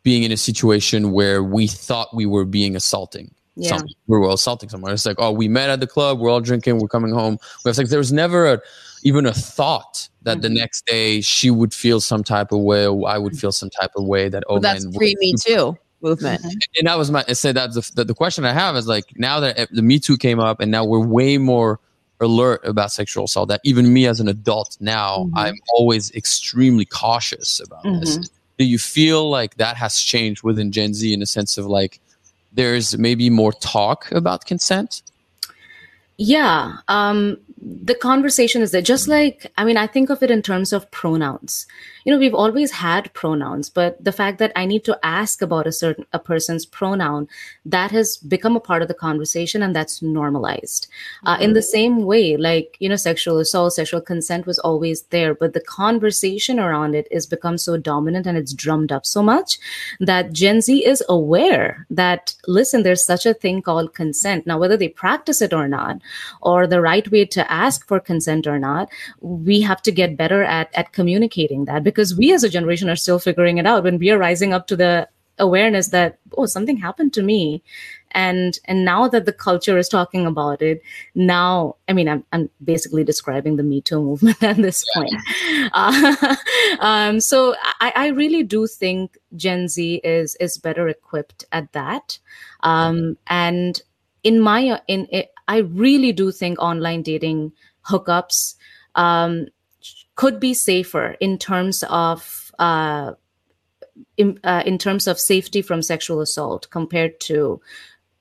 being in a situation where we thought we were being assaulting. Yeah. Someone. We were assaulting someone. It's like, oh, we met at the club. We're all drinking. We're coming home. We have sex. There was never a, even a thought that the Mhm. next day she would feel some type of way, or I would feel some type of way. That oh Well, that's man, pre Me Too movement. and that was my I said that's the, the the question I have is like now that the Me Too came up and now we're way more alert about sexual assault that even me as an adult now Mhm. I'm always extremely cautious about this. Do you feel like that has changed within Gen Z in a sense of like there's maybe more talk about consent? Yeah, um, the conversation is there. Just like, I mean, I think of it in terms of pronouns. You know, we've always had pronouns, but the fact that I need to ask about a certain a person's pronoun, that has become a part of the conversation, and that's normalized. Uh, in the same way, like you know, sexual assault, sexual consent was always there, but the conversation around it is become so dominant and it's drummed up so much that Gen Z is aware that listen, there's such a thing called consent. Now, whether they practice it or not, or the right way to ask for consent or not, we have to get better at at communicating that because we as a generation are still figuring it out when we are rising up to the awareness that oh something happened to me. And and now that the culture is talking about it now i mean i'm, I'm basically describing the me too movement at this point. Uh, um, so I, I really do think gen z is is better equipped at that. Um, and in my in it, i really do think online dating hookups um, could be safer in terms of uh, in, uh, in terms of safety from sexual assault compared to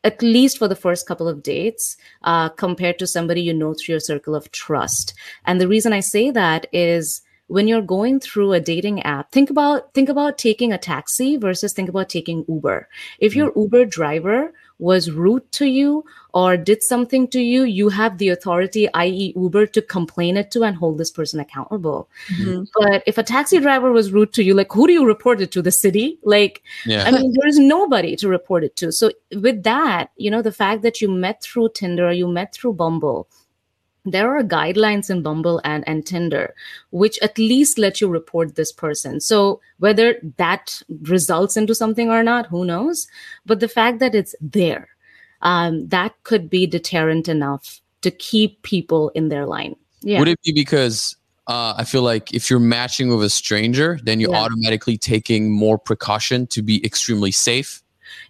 at least for the first couple of dates uh, compared to somebody you know through your circle of trust. And the reason i say that is when you're going through a dating app think about think about taking a taxi versus think about taking uber. If your uber driver was rude to you or did something to you, you have the authority, i.e., Uber, to complain it to and hold this person accountable. Mhm. But if a taxi driver was rude to you, like who do you report it to? The city? Like, Yeah. I mean, there is nobody to report it to. So with that, you know, the fact that you met through Tinder or you met through Bumble, there are guidelines in Bumble and, and Tinder which at least let you report this person. So whether that results into something or not, who knows? But the fact that it's there, um, that could be deterrent enough to keep people in their line. Yeah. Would it be because uh, I feel like if you're matching with a stranger, then you're Yeah. automatically taking more precaution to be extremely safe?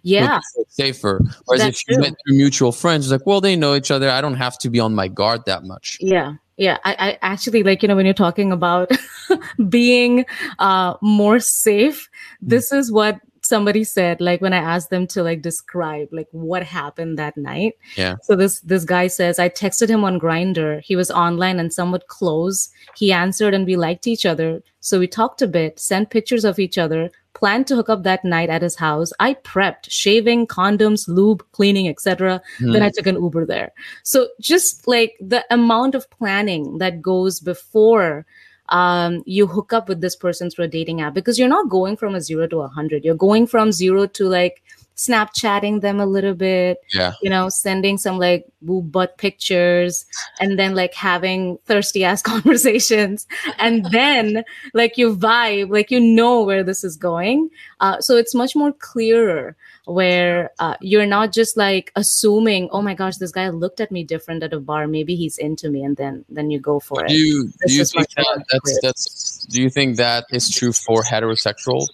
Yeah. Safer. Whereas That's if you true. met through mutual friends, it's like, well, they know each other. I don't have to be on my guard that much. Yeah. Yeah. I, I actually like, you know, when you're talking about being uh, more safe, this is what somebody said like when i asked them to like describe like what happened that night. Yeah. so this this guy says i texted him on Grindr he was online and somewhat close. He answered and we liked each other. So we talked a bit sent pictures of each other planned to hook up that night at his house. I prepped shaving condoms lube cleaning etc hmm. then i took an uber there. So just like the amount of planning that goes before um, you hook up with this person through a dating app because you're not going from a zero to a hundred. You're going from zero to like Snapchatting them a little bit, Yeah. you know, sending some like boob butt pictures and then like having thirsty ass conversations. And then like you vibe, like you know where this is going. Uh, so it's much more clearer where uh, you're not just like assuming, oh my gosh, this guy looked at me different at a bar. Maybe he's into me. And then, then you go for it. Do you, do you think that that's, that's do you think that is true for heterosexual?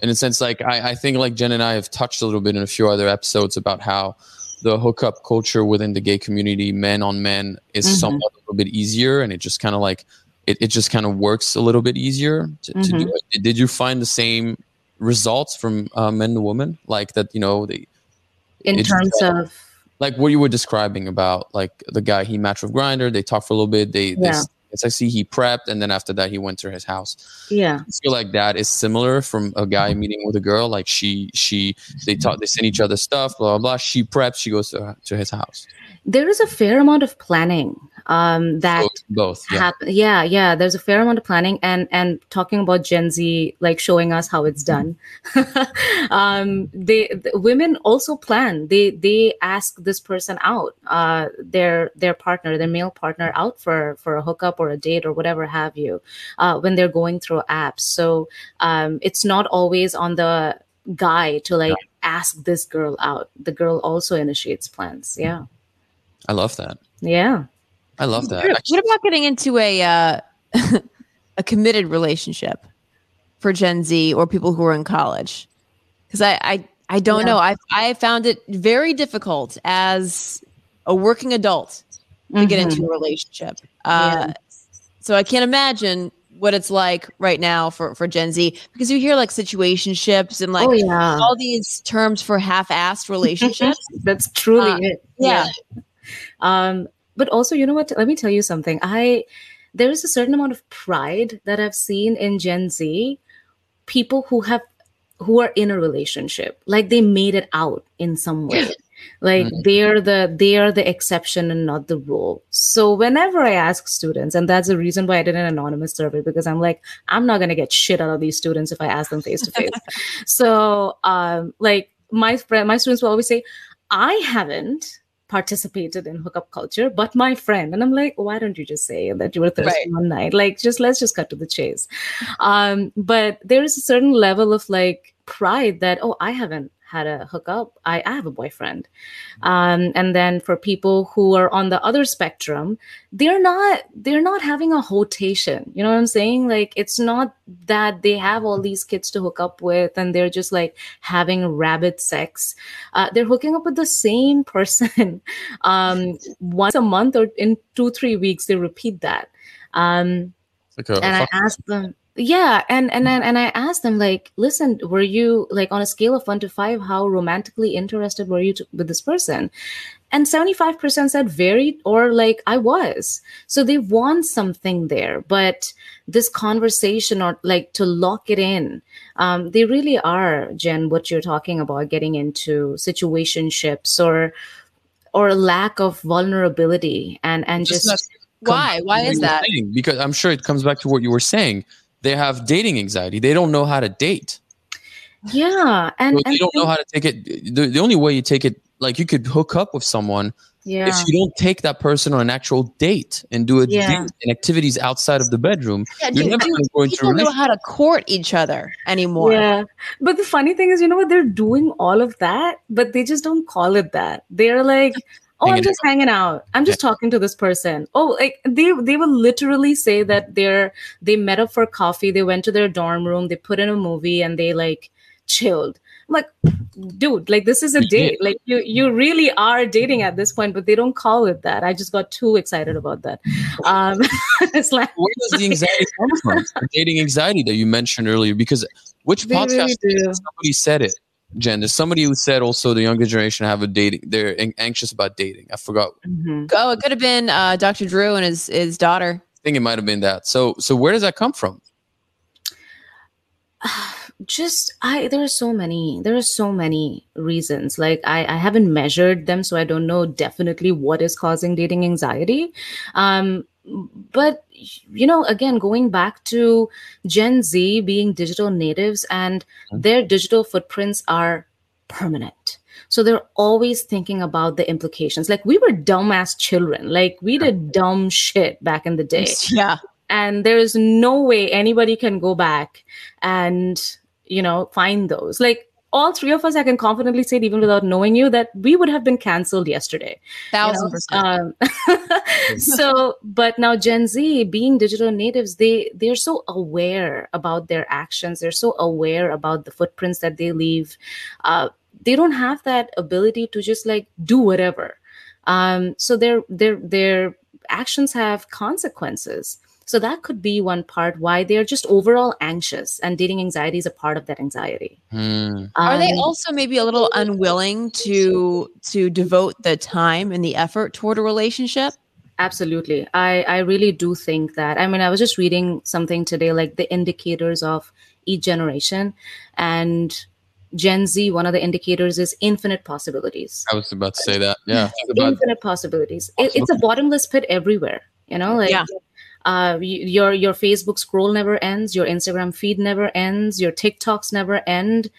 In a sense, like I, I think like Jen and I have touched a little bit in a few other episodes about how the hookup culture within the gay community, men on men, is Mhm. somewhat a little bit easier, and it just kind of like it, it just kind of works a little bit easier to, to do Mhm. it. Did you find the same results from uh, men to women, like that? You know, they in terms better. of like what you were describing about like the guy he matched with Grindr they talked for a little bit they, they Yeah. It's I see he prepped and then after that he went to his house. Yeah. I feel like that is similar from a guy meeting with a girl. Like she she they talk they send each other stuff blah blah blah. She preps she goes to, to his house. There is a fair amount of planning um that both, both yeah. happen yeah yeah there's a fair amount of planning and and talking about gen z like showing us how it's done. Um they the women also plan. They they ask this person out uh their their partner their male partner out for for a hookup or a date or whatever have you uh when they're going through apps. So um it's not always on the guy to like ask this girl out. The girl also initiates plans. Yeah. I love that. Yeah I love that What Actually, about getting into a uh, a committed relationship for Gen Z or people who are in college? Because I, I I don't Yeah. know. I I found it very difficult as a working adult to get Mhm. into a relationship. Uh, So I can't imagine what it's like right now for for Gen Z because you hear like situationships and like oh yeah all these terms for half-assed relationships. That's truly Uh, it. yeah. Um, but also, you know what? Let me tell you something. I there is a certain amount of pride that I've seen in Gen Z, people who have who are in a relationship, like they made it out in some way. Like they're the they are the exception and not the rule. So whenever I ask students, and that's the reason why I did an anonymous survey because I'm like, I'm not gonna get shit out of these students if I ask them face to face. So um, like my friend, my students will always say, I haven't participated in hookup culture, but my friend. And I'm like, why don't you just say that you were thirsty Right. one night? Like, just let's just cut to the chase. Um, but there is a certain level of like pride that, oh, I haven't had a hookup. I, I have a boyfriend. Um, and then for people who are on the other spectrum, they're not they're not having a hotation. You know what I'm saying? Like it's not that they have all these kids to hook up with and they're just like having rabid sex. Uh, they're hooking up with the same person um, once a month or in two three weeks. They repeat that. Um, a- and I asked them, yeah, and and then and I asked them like, listen, were you like on a scale of one to five, how romantically interested were you to, with this person? and 75% said very or like i was so they want something there but this conversation or like to lock it in um, they really are jen what you're talking about getting into situationships or or lack of vulnerability and and Just just, Why? Why is that? saying, because I'm sure it comes back to what you were saying. They have dating anxiety. They don't know how to date. yeah and, So they don't know how to take it. The, the only way you take it, like you could hook up with someone yeah if you don't take that person on an actual date and do a Yeah. date and activities outside of the bedroom. Yeah, You're dude, never dude, going to go into a people know how to court each other anymore. Yeah. But the funny thing is, you know what? They're doing all of that, but they just don't call it that. They're like, oh, I'm just hanging out. I'm just talking to this person. Oh, like they they will literally say that they're they met up for coffee, they went to their dorm room, they put in a movie and they like chilled. I'm like, dude, like this is a Yeah. date. Like you you really are dating at this point, but they don't call it that. I just got too excited about that. Um it's like Where does the anxiety come from? The dating anxiety that you mentioned earlier. Because which podcast really somebody said it? Jen, there's somebody who said also the younger generation have a dating. They're an- anxious about dating. I forgot. Mhm. Oh, it could have been uh, Dr. Drew and his his daughter. I think it might have been that. So, so where does that come from? just i there are so many there are so many reasons like i i haven't measured them so i don't know definitely what is causing dating anxiety um but you know again going back to gen z being digital natives and mm-hmm. their digital footprints are permanent. So they're always thinking about the implications. Like we were dumbass children. Like we did dumb shit back in the day. Yeah. and there is no way anybody can go back and you know find those. Like all three of us i can confidently say it even without knowing you that we would have been canceled yesterday you Thousand know? percent. um, so but now gen z being digital natives they they're so aware about their actions they're so aware about the footprints that they leave uh, they don't have that ability to just like do whatever um, so their their their actions have consequences so that could be one part why they're just overall anxious and dating anxiety is a part of that anxiety Hmm. Are they Um, also maybe a little unwilling to to devote the time and the effort toward a relationship? Absolutely. I, I really do think that. I mean, I was just reading something today, like the indicators of each generation. And Gen Z, one of the indicators is infinite possibilities. I was about to say that. Yeah. Infinite possibilities. It, it's a bottomless pit everywhere. You know, like Yeah. Uh, y- your your Facebook scroll never ends, your Instagram feed never ends, your TikToks never end.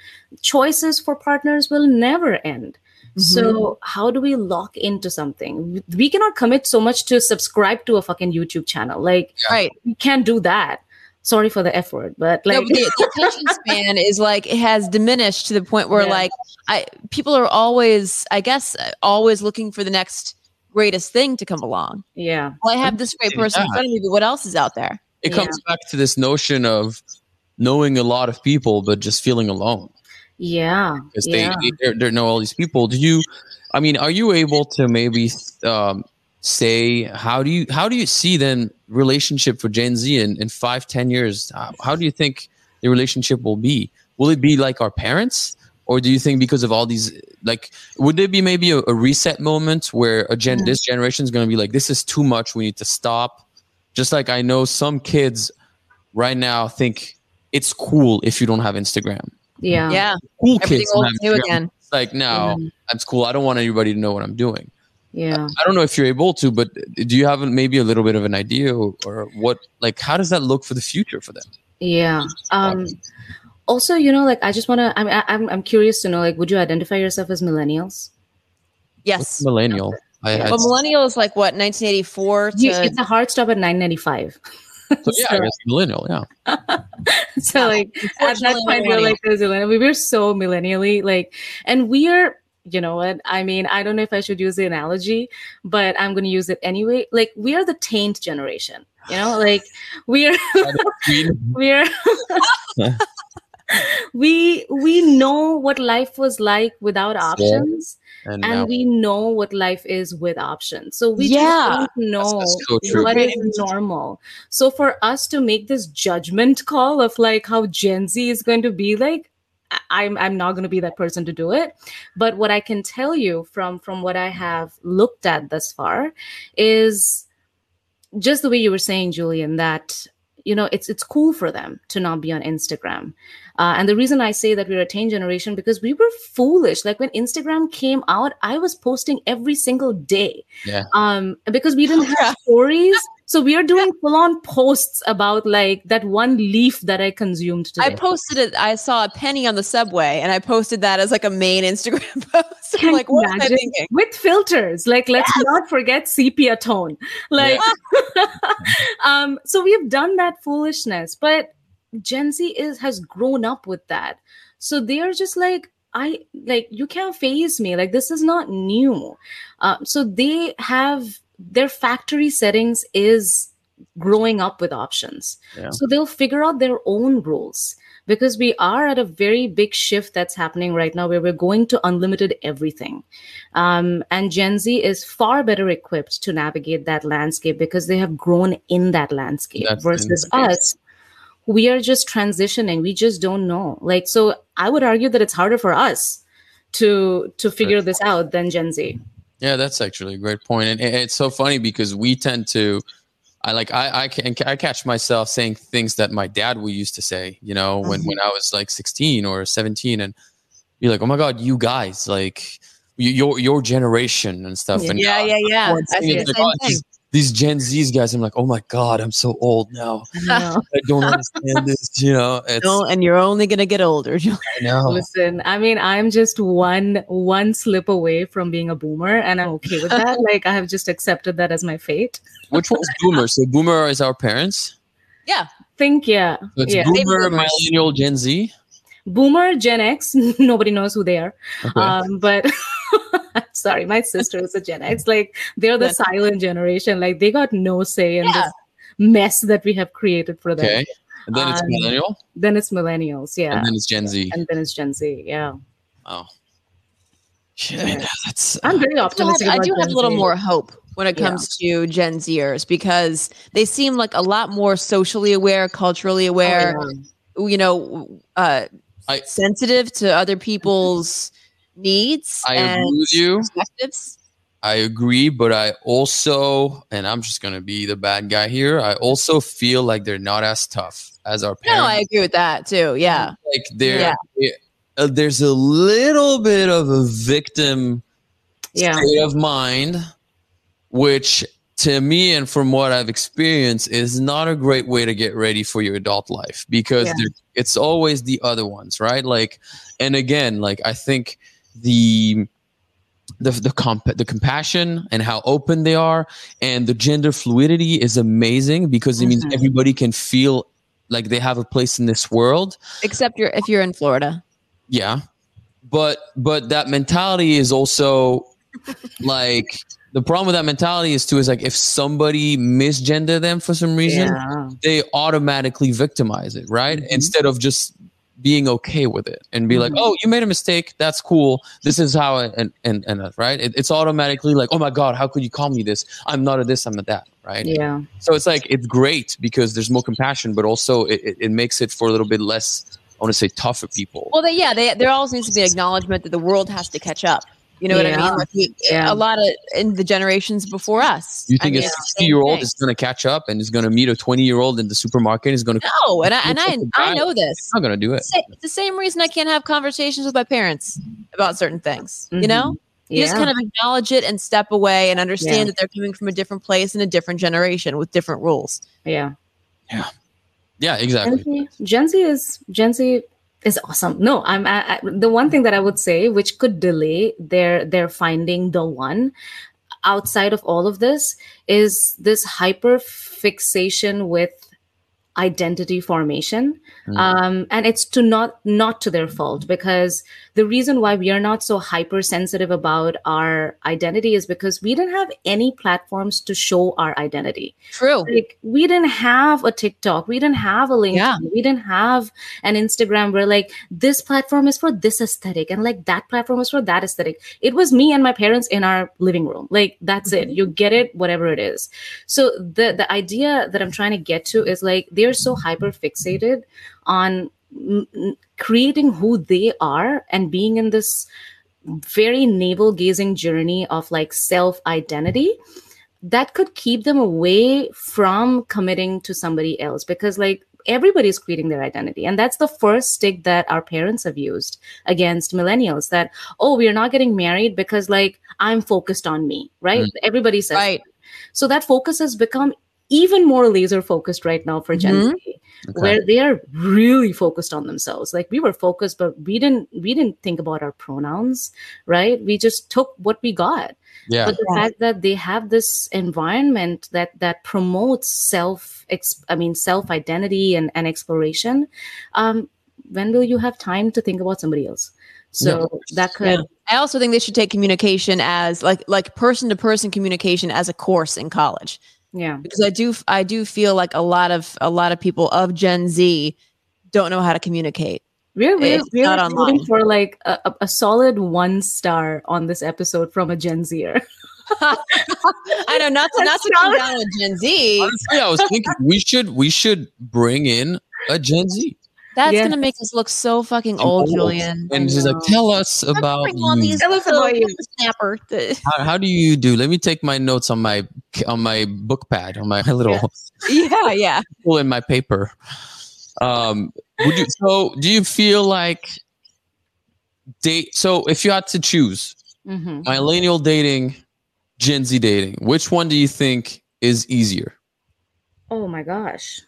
Choices for partners will never end. Mm-hmm. So how do we lock into something? We cannot commit so much to subscribe to a fucking YouTube channel. Like right. we can't do that. Sorry for the F word, but no, like but the, the attention span is like it has diminished to the point where Yeah. like I people are always, I guess, uh, always looking for the next greatest thing to come along. yeah, Well, I have this great person in front of me, but what else is out there? it Yeah. comes back to this notion of knowing a lot of people, but just feeling alone yeah, because yeah. they, they, they know all these people. Do you, I mean, are you able to maybe um, say how do you how do you see then relationship for Gen Z in, in five ten years? How, how do you think the relationship will be? Will it be like our parents? Or do you think because of all these, like, would there be maybe a, a reset moment where a gen this generation is going to be like, this is too much, we need to stop? Just like I know some kids right now think it's cool if you don't have Instagram. yeah, yeah, Cool everything kids old don't is have new again. It's like no, Mhm. that's cool. I don't want anybody to know what I'm doing. yeah. I don't know if you're able to, but do you have maybe a little bit of an idea or, or what? Like, how does that look for the future for them? Yeah. Um, also, you know, like I just want to. I'm, I'm I'm curious to know, like, would you identify yourself as millennials? Yes. Millennial. I, Yeah. I, But millennial is like what 1984 to You, it's a hard stop at 995. so yeah, I guess millennial. Yeah. so like at that point we're like those millennial- we were so millennially like and we are you know what i mean i don't know if i should use the analogy but i'm going to use it anyway like we are the taint generation you know like we are we're we we know what life was like without options and and now, we know what life is with options so we Yeah. just don't know that's so what is normal so for us to make this judgment call of like how gen z is going to be like I'm I'm not going to be that person to do it. But what I can tell you from from what I have looked at thus far is just the way you were saying, Julian, that you know it's it's cool for them to not be on Instagram. Uh, and the reason I say that we're a teen generation because we were foolish. Like when Instagram came out, I was posting every single day. Yeah. Um, because we didn't have stories. So we are doing full on posts about like that one leaf that I consumed today. I posted it. I saw a penny on the subway, and I posted that as like a main Instagram post. I'm like, what was I thinking? With filters, like let's yes. not forget sepia tone. Like, yeah. um, so we've done that foolishness, but Gen Z is has grown up with that. So they are just like, I like you can't phase me. Like this is not new. Uh, so they have their factory settings is growing up with options. Yeah. So they'll figure out their own rules because we are at a very big shift that's happening right now where we're going to unlimited everything. Um, and Gen Z is far better equipped to navigate that landscape because they have grown in that landscape that's versus us we are just transitioning. We just don't know. Like so i would argue that it's harder for us to to figure this out than gen z. Yeah that's actually a great point. And it's so funny because we tend to i like i i can i catch myself saying things that my dad would used to say you know when mm-hmm. when i was like 16 or 17 and be like oh my god you guys like your your generation and stuff. And yeah yeah yeah, yeah. Like, oh, these Gen Z's guys, I'm like, oh my god, I'm so old now. I, I don't understand this. You know, no, and you're only gonna get older. I know. Listen, I mean, I'm just one one slip away from being a boomer, and I'm okay with that. like, I have just accepted that as my fate. Which one's boomer? So boomer is our parents. Yeah. Think yeah. So it's yeah. boomer, millennial, Gen Z. Boomer, Gen X. Nobody knows who they are. Okay. Um, but. sorry, my sister is a Gen X. Like they're the silent generation. Like they got no say in yeah. this mess that we have created for them. Okay. And then it's um, millennial. Then it's millennials, yeah. And then it's Gen Z. And then it's Gen Z, yeah. Oh. Shit, that's, I'm very optimistic. I do have, I do have a little more hope when it comes yeah. to Gen Zers because they seem like a lot more socially aware, culturally aware, oh, yeah. you know, uh, I, sensitive to other people's needs. I agree with you. Perspectives. I agree, but I also, and I'm just gonna be the bad guy here. I also feel like they're not as tough as our parents. No, I agree with that too. Yeah, like they're, yeah. uh, there's a little bit of a victim yeah. state of mind, which to me and from what I've experienced is not a great way to get ready for your adult life because yeah. it's always the other ones, right? Like, and again, like I think the the the comp- the compassion and how open they are and the gender fluidity is amazing because it mm-hmm. means everybody can feel like they have a place in this world except you're if you're in Florida. Yeah. But but that mentality is also like the problem with that mentality is too is like if somebody misgender them for some reason, yeah. they automatically victimize it, right? Mm-hmm. Instead of just being okay with it and be mm-hmm. like, oh, you made a mistake. That's cool. This is how, it, and and and uh, right. It, it's automatically like, oh my god, how could you call me this? I'm not a this. I'm a that. Right. Yeah. So it's like it's great because there's more compassion, but also it, it, it makes it for a little bit less. I want to say tougher people. Well, they, yeah, they, there always needs to be acknowledgement that the world has to catch up. You know yeah. what I mean? Like we, yeah. A lot of in the generations before us. You think I mean, a sixty year old is going to catch up and is going to meet a twenty year old in the supermarket? Is going to no, and I and I, I know this. I'm not going to do it. It's the same reason I can't have conversations with my parents about certain things. Mm-hmm. You know, you yeah. just kind of acknowledge it and step away and understand yeah. that they're coming from a different place in a different generation with different rules. Yeah. Yeah. Yeah. Exactly. Gen Z, Gen Z is Gen Z is awesome. No, I'm I, I, the one thing that I would say which could delay their their finding the one outside of all of this is this hyper fixation with identity formation mm. um, and it's to not not to their fault because the reason why we are not so hypersensitive about our identity is because we didn't have any platforms to show our identity. True. Like we didn't have a TikTok, we didn't have a LinkedIn, yeah. we didn't have an Instagram where like this platform is for this aesthetic and like that platform is for that aesthetic. It was me and my parents in our living room. Like that's mm-hmm. it. You get it, whatever it is. So the the idea that I'm trying to get to is like they're so hyper fixated on m- creating who they are and being in this very navel gazing journey of like self identity that could keep them away from committing to somebody else because like everybody's creating their identity and that's the first stick that our parents have used against millennials that oh we are not getting married because like i'm focused on me right Mm. everybody says Right. so that focus has become even more laser focused right now for gen Mhm. z Okay. where they are really focused on themselves like we were focused but we didn't we didn't think about our pronouns right we just took what we got yeah. but the Yeah. fact that they have this environment that that promotes self i mean self identity and, and exploration um when will you have time to think about somebody else so that could Yeah. I also think they should take communication as like like person to person communication as a course in college yeah because I do I do feel like a lot of a lot of people of Gen Z don't know how to communicate. we're we're, It's we're not shooting online. for like a, a- a solid one star on this episode from a gen zer I know not to not to come down with Gen Z. Honestly, I was thinking we should we should bring in a Gen Z. That's Yeah. gonna make us look so fucking old, Julian. And she's like, tell us about you. Tell us about you. snapper. How, how do you do? Let me take my notes on my on my book pad on my little Yeah. yeah, yeah. pull in my paper. Um, would you? So, do you feel like date? So, if you had to choose hmm millennial dating, Gen Z dating, which one do you think is easier? oh my gosh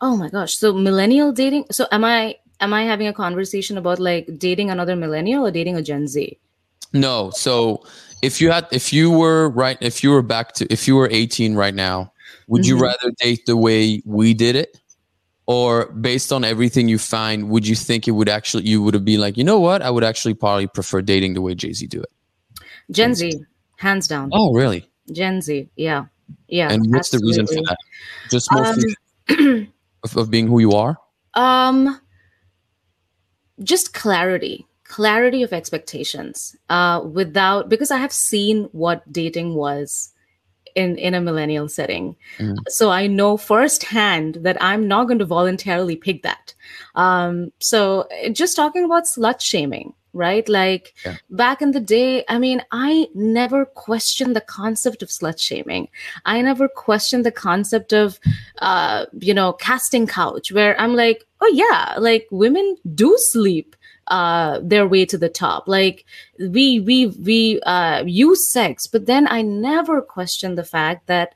oh my gosh so millennial dating so am i am i having a conversation about like dating another millennial or dating a gen z No. So, if you had, if you were right, if you were back to, if you were 18 right now, would you Mhm. rather date the way we did it? Or based on everything you find, would you think it would actually, you would have been like, you know what? I would actually probably prefer dating the way Gen Z do it. gen z hands down Oh, really? gen z yeah yeah and what's the reason for that? Just more Um, of, of being who you are? um just clarity. Clarity of expectations. Uh without because i have seen what dating was in in a millennial setting. Mhm. so i know firsthand that i'm not going to voluntarily pick that. Um so just talking about slut shaming right? Like Yeah. back in the day i mean i never questioned the concept of slut shaming. I never questioned the concept of uh you know casting couch where i'm like oh yeah like women do sleep uh their way to the top. Like we we we uh use sex. But then i never questioned the fact that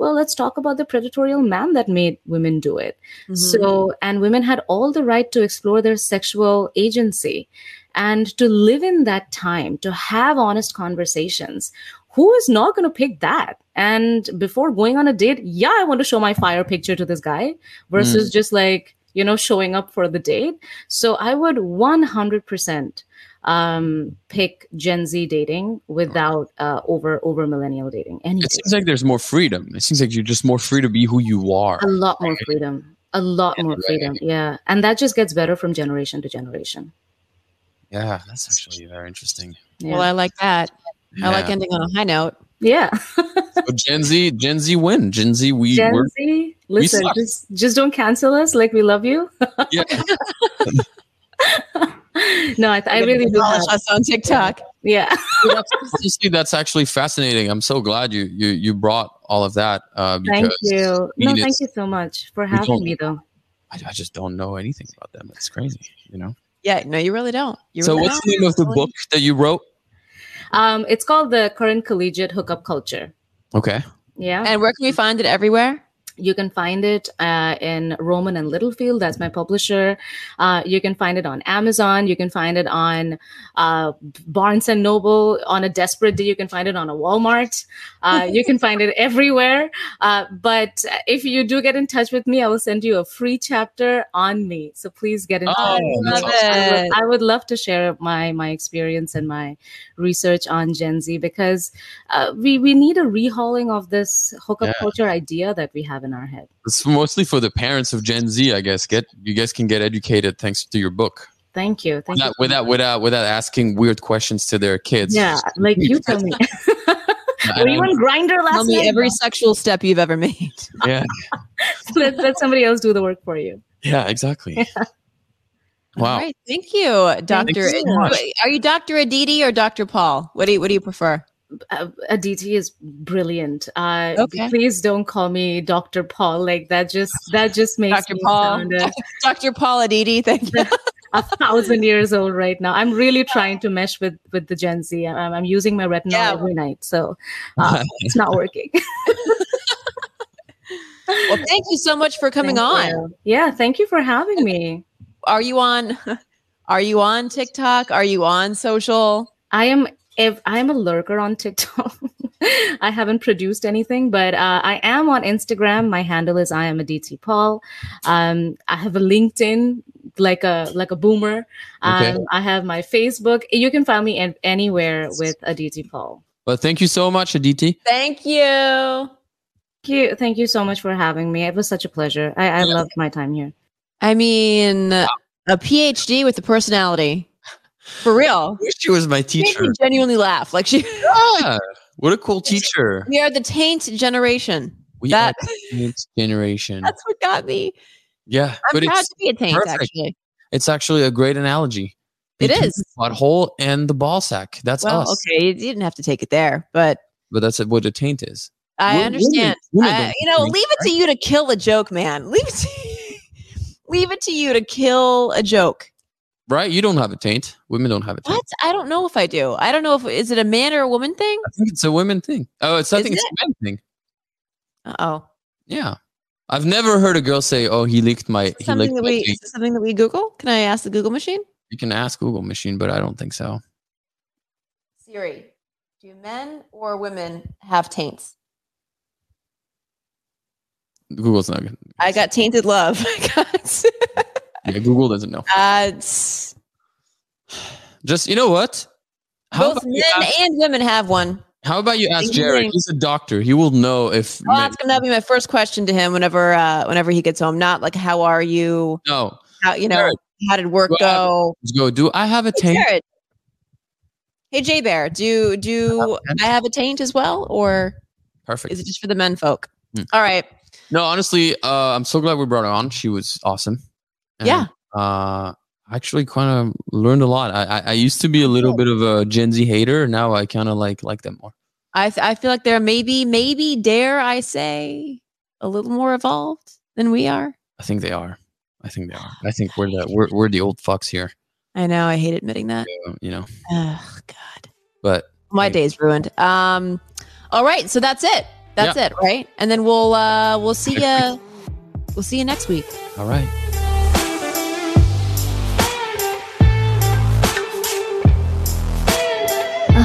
well let's talk about the predatorial man that made women do it. Mm-hmm. so and women had all the right to explore their sexual agency and to live in that time to have honest conversations who is not going to pick that? And before going on a date yeah i want to show my fire picture to this guy versus just like you know showing up for the date. So i would 100% um pick gen z dating without uh over over millennial dating. Any It seems like there's more freedom. It seems like you're just more free to be who you are. a lot more freedom. A lot more freedom yeah. And that just gets better from generation to generation Yeah, that's actually very interesting. yeah Well, I like that. I like ending on a high note. yeah So Gen Z, Gen Z win. Gen Z, we gen were z listen suck. just just don't cancel us like we love you yeah. no i, th- I really do Demolish have, us on TikTok. yeah that's, honestly, that's actually fascinating. I'm so glad you you you brought all of that. Uh, thank you no thank you so much for having me though I, I just don't know anything about them. It's crazy, you know. Yeah, no, you really don't. You so really what's don't. the name of the book that you wrote? um it's called the current collegiate hookup culture Okay. yeah And where can we find it everywhere? You can find it uh, in Rowman and Littlefield. That's my publisher. Uh, you can find it on Amazon. You can find it on uh, Barnes and Noble. On a desperate day, you can find it on a Walmart. Uh, you can find it everywhere. Uh, but if you do get in touch with me, I will send you a free chapter on me. So please get in Oh, touch. that's love awesome. I would. I would love to share my my experience and my research on Gen Z because uh, we we need a rehauling of this hookup Yeah. culture idea that we have in our head. It's mostly for the parents of Gen Z, I guess. Get you guys can get educated thanks to your book. Thank you. Thank Without you. without without without asking weird questions to their kids. yeah, like you tell me. Were you on Grindr last Tell me night? every sexual step you've ever made. Yeah. let, let somebody else do the work for you. Yeah, exactly. All Wow. right, thank you, Doctor. so. Are you Doctor Aditi or Doctor Paul? What do you What do you prefer? Uh, Aditi is brilliant. Uh, Okay. Please don't call me Dr. Paul. Like that just that just makes Dr. me Paul. uh, Doctor Paul Aditi. Thank you. a thousand years old right now. I'm really trying to mesh with with the Gen Z. I'm, I'm using my retinol Yeah. every night, so uh, it's not working. Well, thank you so much for coming Thank on. you. Yeah, thank you for having me. Are you on? Are you on TikTok? Are you on social? I am if I am a lurker on TikTok. I haven't produced anything, but uh, I am on Instagram. My handle is I am Aditi Paul. Um, I have a LinkedIn like a like a boomer. Um, Okay. I have my Facebook. You can find me an- anywhere with Aditi Paul. But thank you so much, Aditi. Thank you. Thank you, thank you so much for having me. It was such a pleasure. I, I loved my time here. I mean, a PhD with a personality. For real. I wish she was my teacher. me genuinely laugh. Like she, Yeah. What a cool teacher. we are the taint generation. We That- are the next generation. That's what got me. Yeah. I'm proud it's to be a taint. perfect. Actually, it's actually a great analogy. It is the Butthole and the ball sack. That's well, us. okay, you didn't have to take it there, but But that's what a taint is. I Women- understand. women I- don't you know, leave it to you to kill a joke, man. Leave it to leave it to you to kill a joke. Right? You don't have a taint. Women don't have a taint. What? I don't know if I do. I don't know if is it a man or a woman thing. I think it's a women thing. Oh, it's I think it's a men thing. Uh oh. Yeah. I've never heard a girl say, "Oh, he leaked my." He Something that my we taint." is this something that we Google? Can I ask the Google machine? You can ask Google machine, but I don't think so. Siri, do men or women have taints? Google's not good. I got tainted love. I got. Yeah, Google doesn't know. uh, Just you know what? How both men ask, and women have one. how about you ask Jared? He's a doctor. He will know if. Well, men- that's gonna be my first question to him whenever uh, whenever he gets home. Not like how are you? no. How you know? Jared. How did work Go go? Let's go. Do I have a Hey, taint? Jared. Hey Jay Bear, do do. I have a taint as well, or Perfect. is it just for the men folk? Hmm. All right. No, honestly, uh, I'm so glad we brought her on. She was awesome. And, Yeah. Uh, actually, kind of learned a lot. I, I I used to be a little bit of a Gen Z hater. Now I kind of like like them more. I th- I feel like they're maybe maybe dare I say a little more evolved than we are. I think they are. I think they are. I think we're the we're, we're the old fucks here. I know I hate admitting that. You know, Oh God, but my day's ruined. Um, all right, so that's it. That's it, right? And then we'll uh we'll see you we'll see you next week. all right.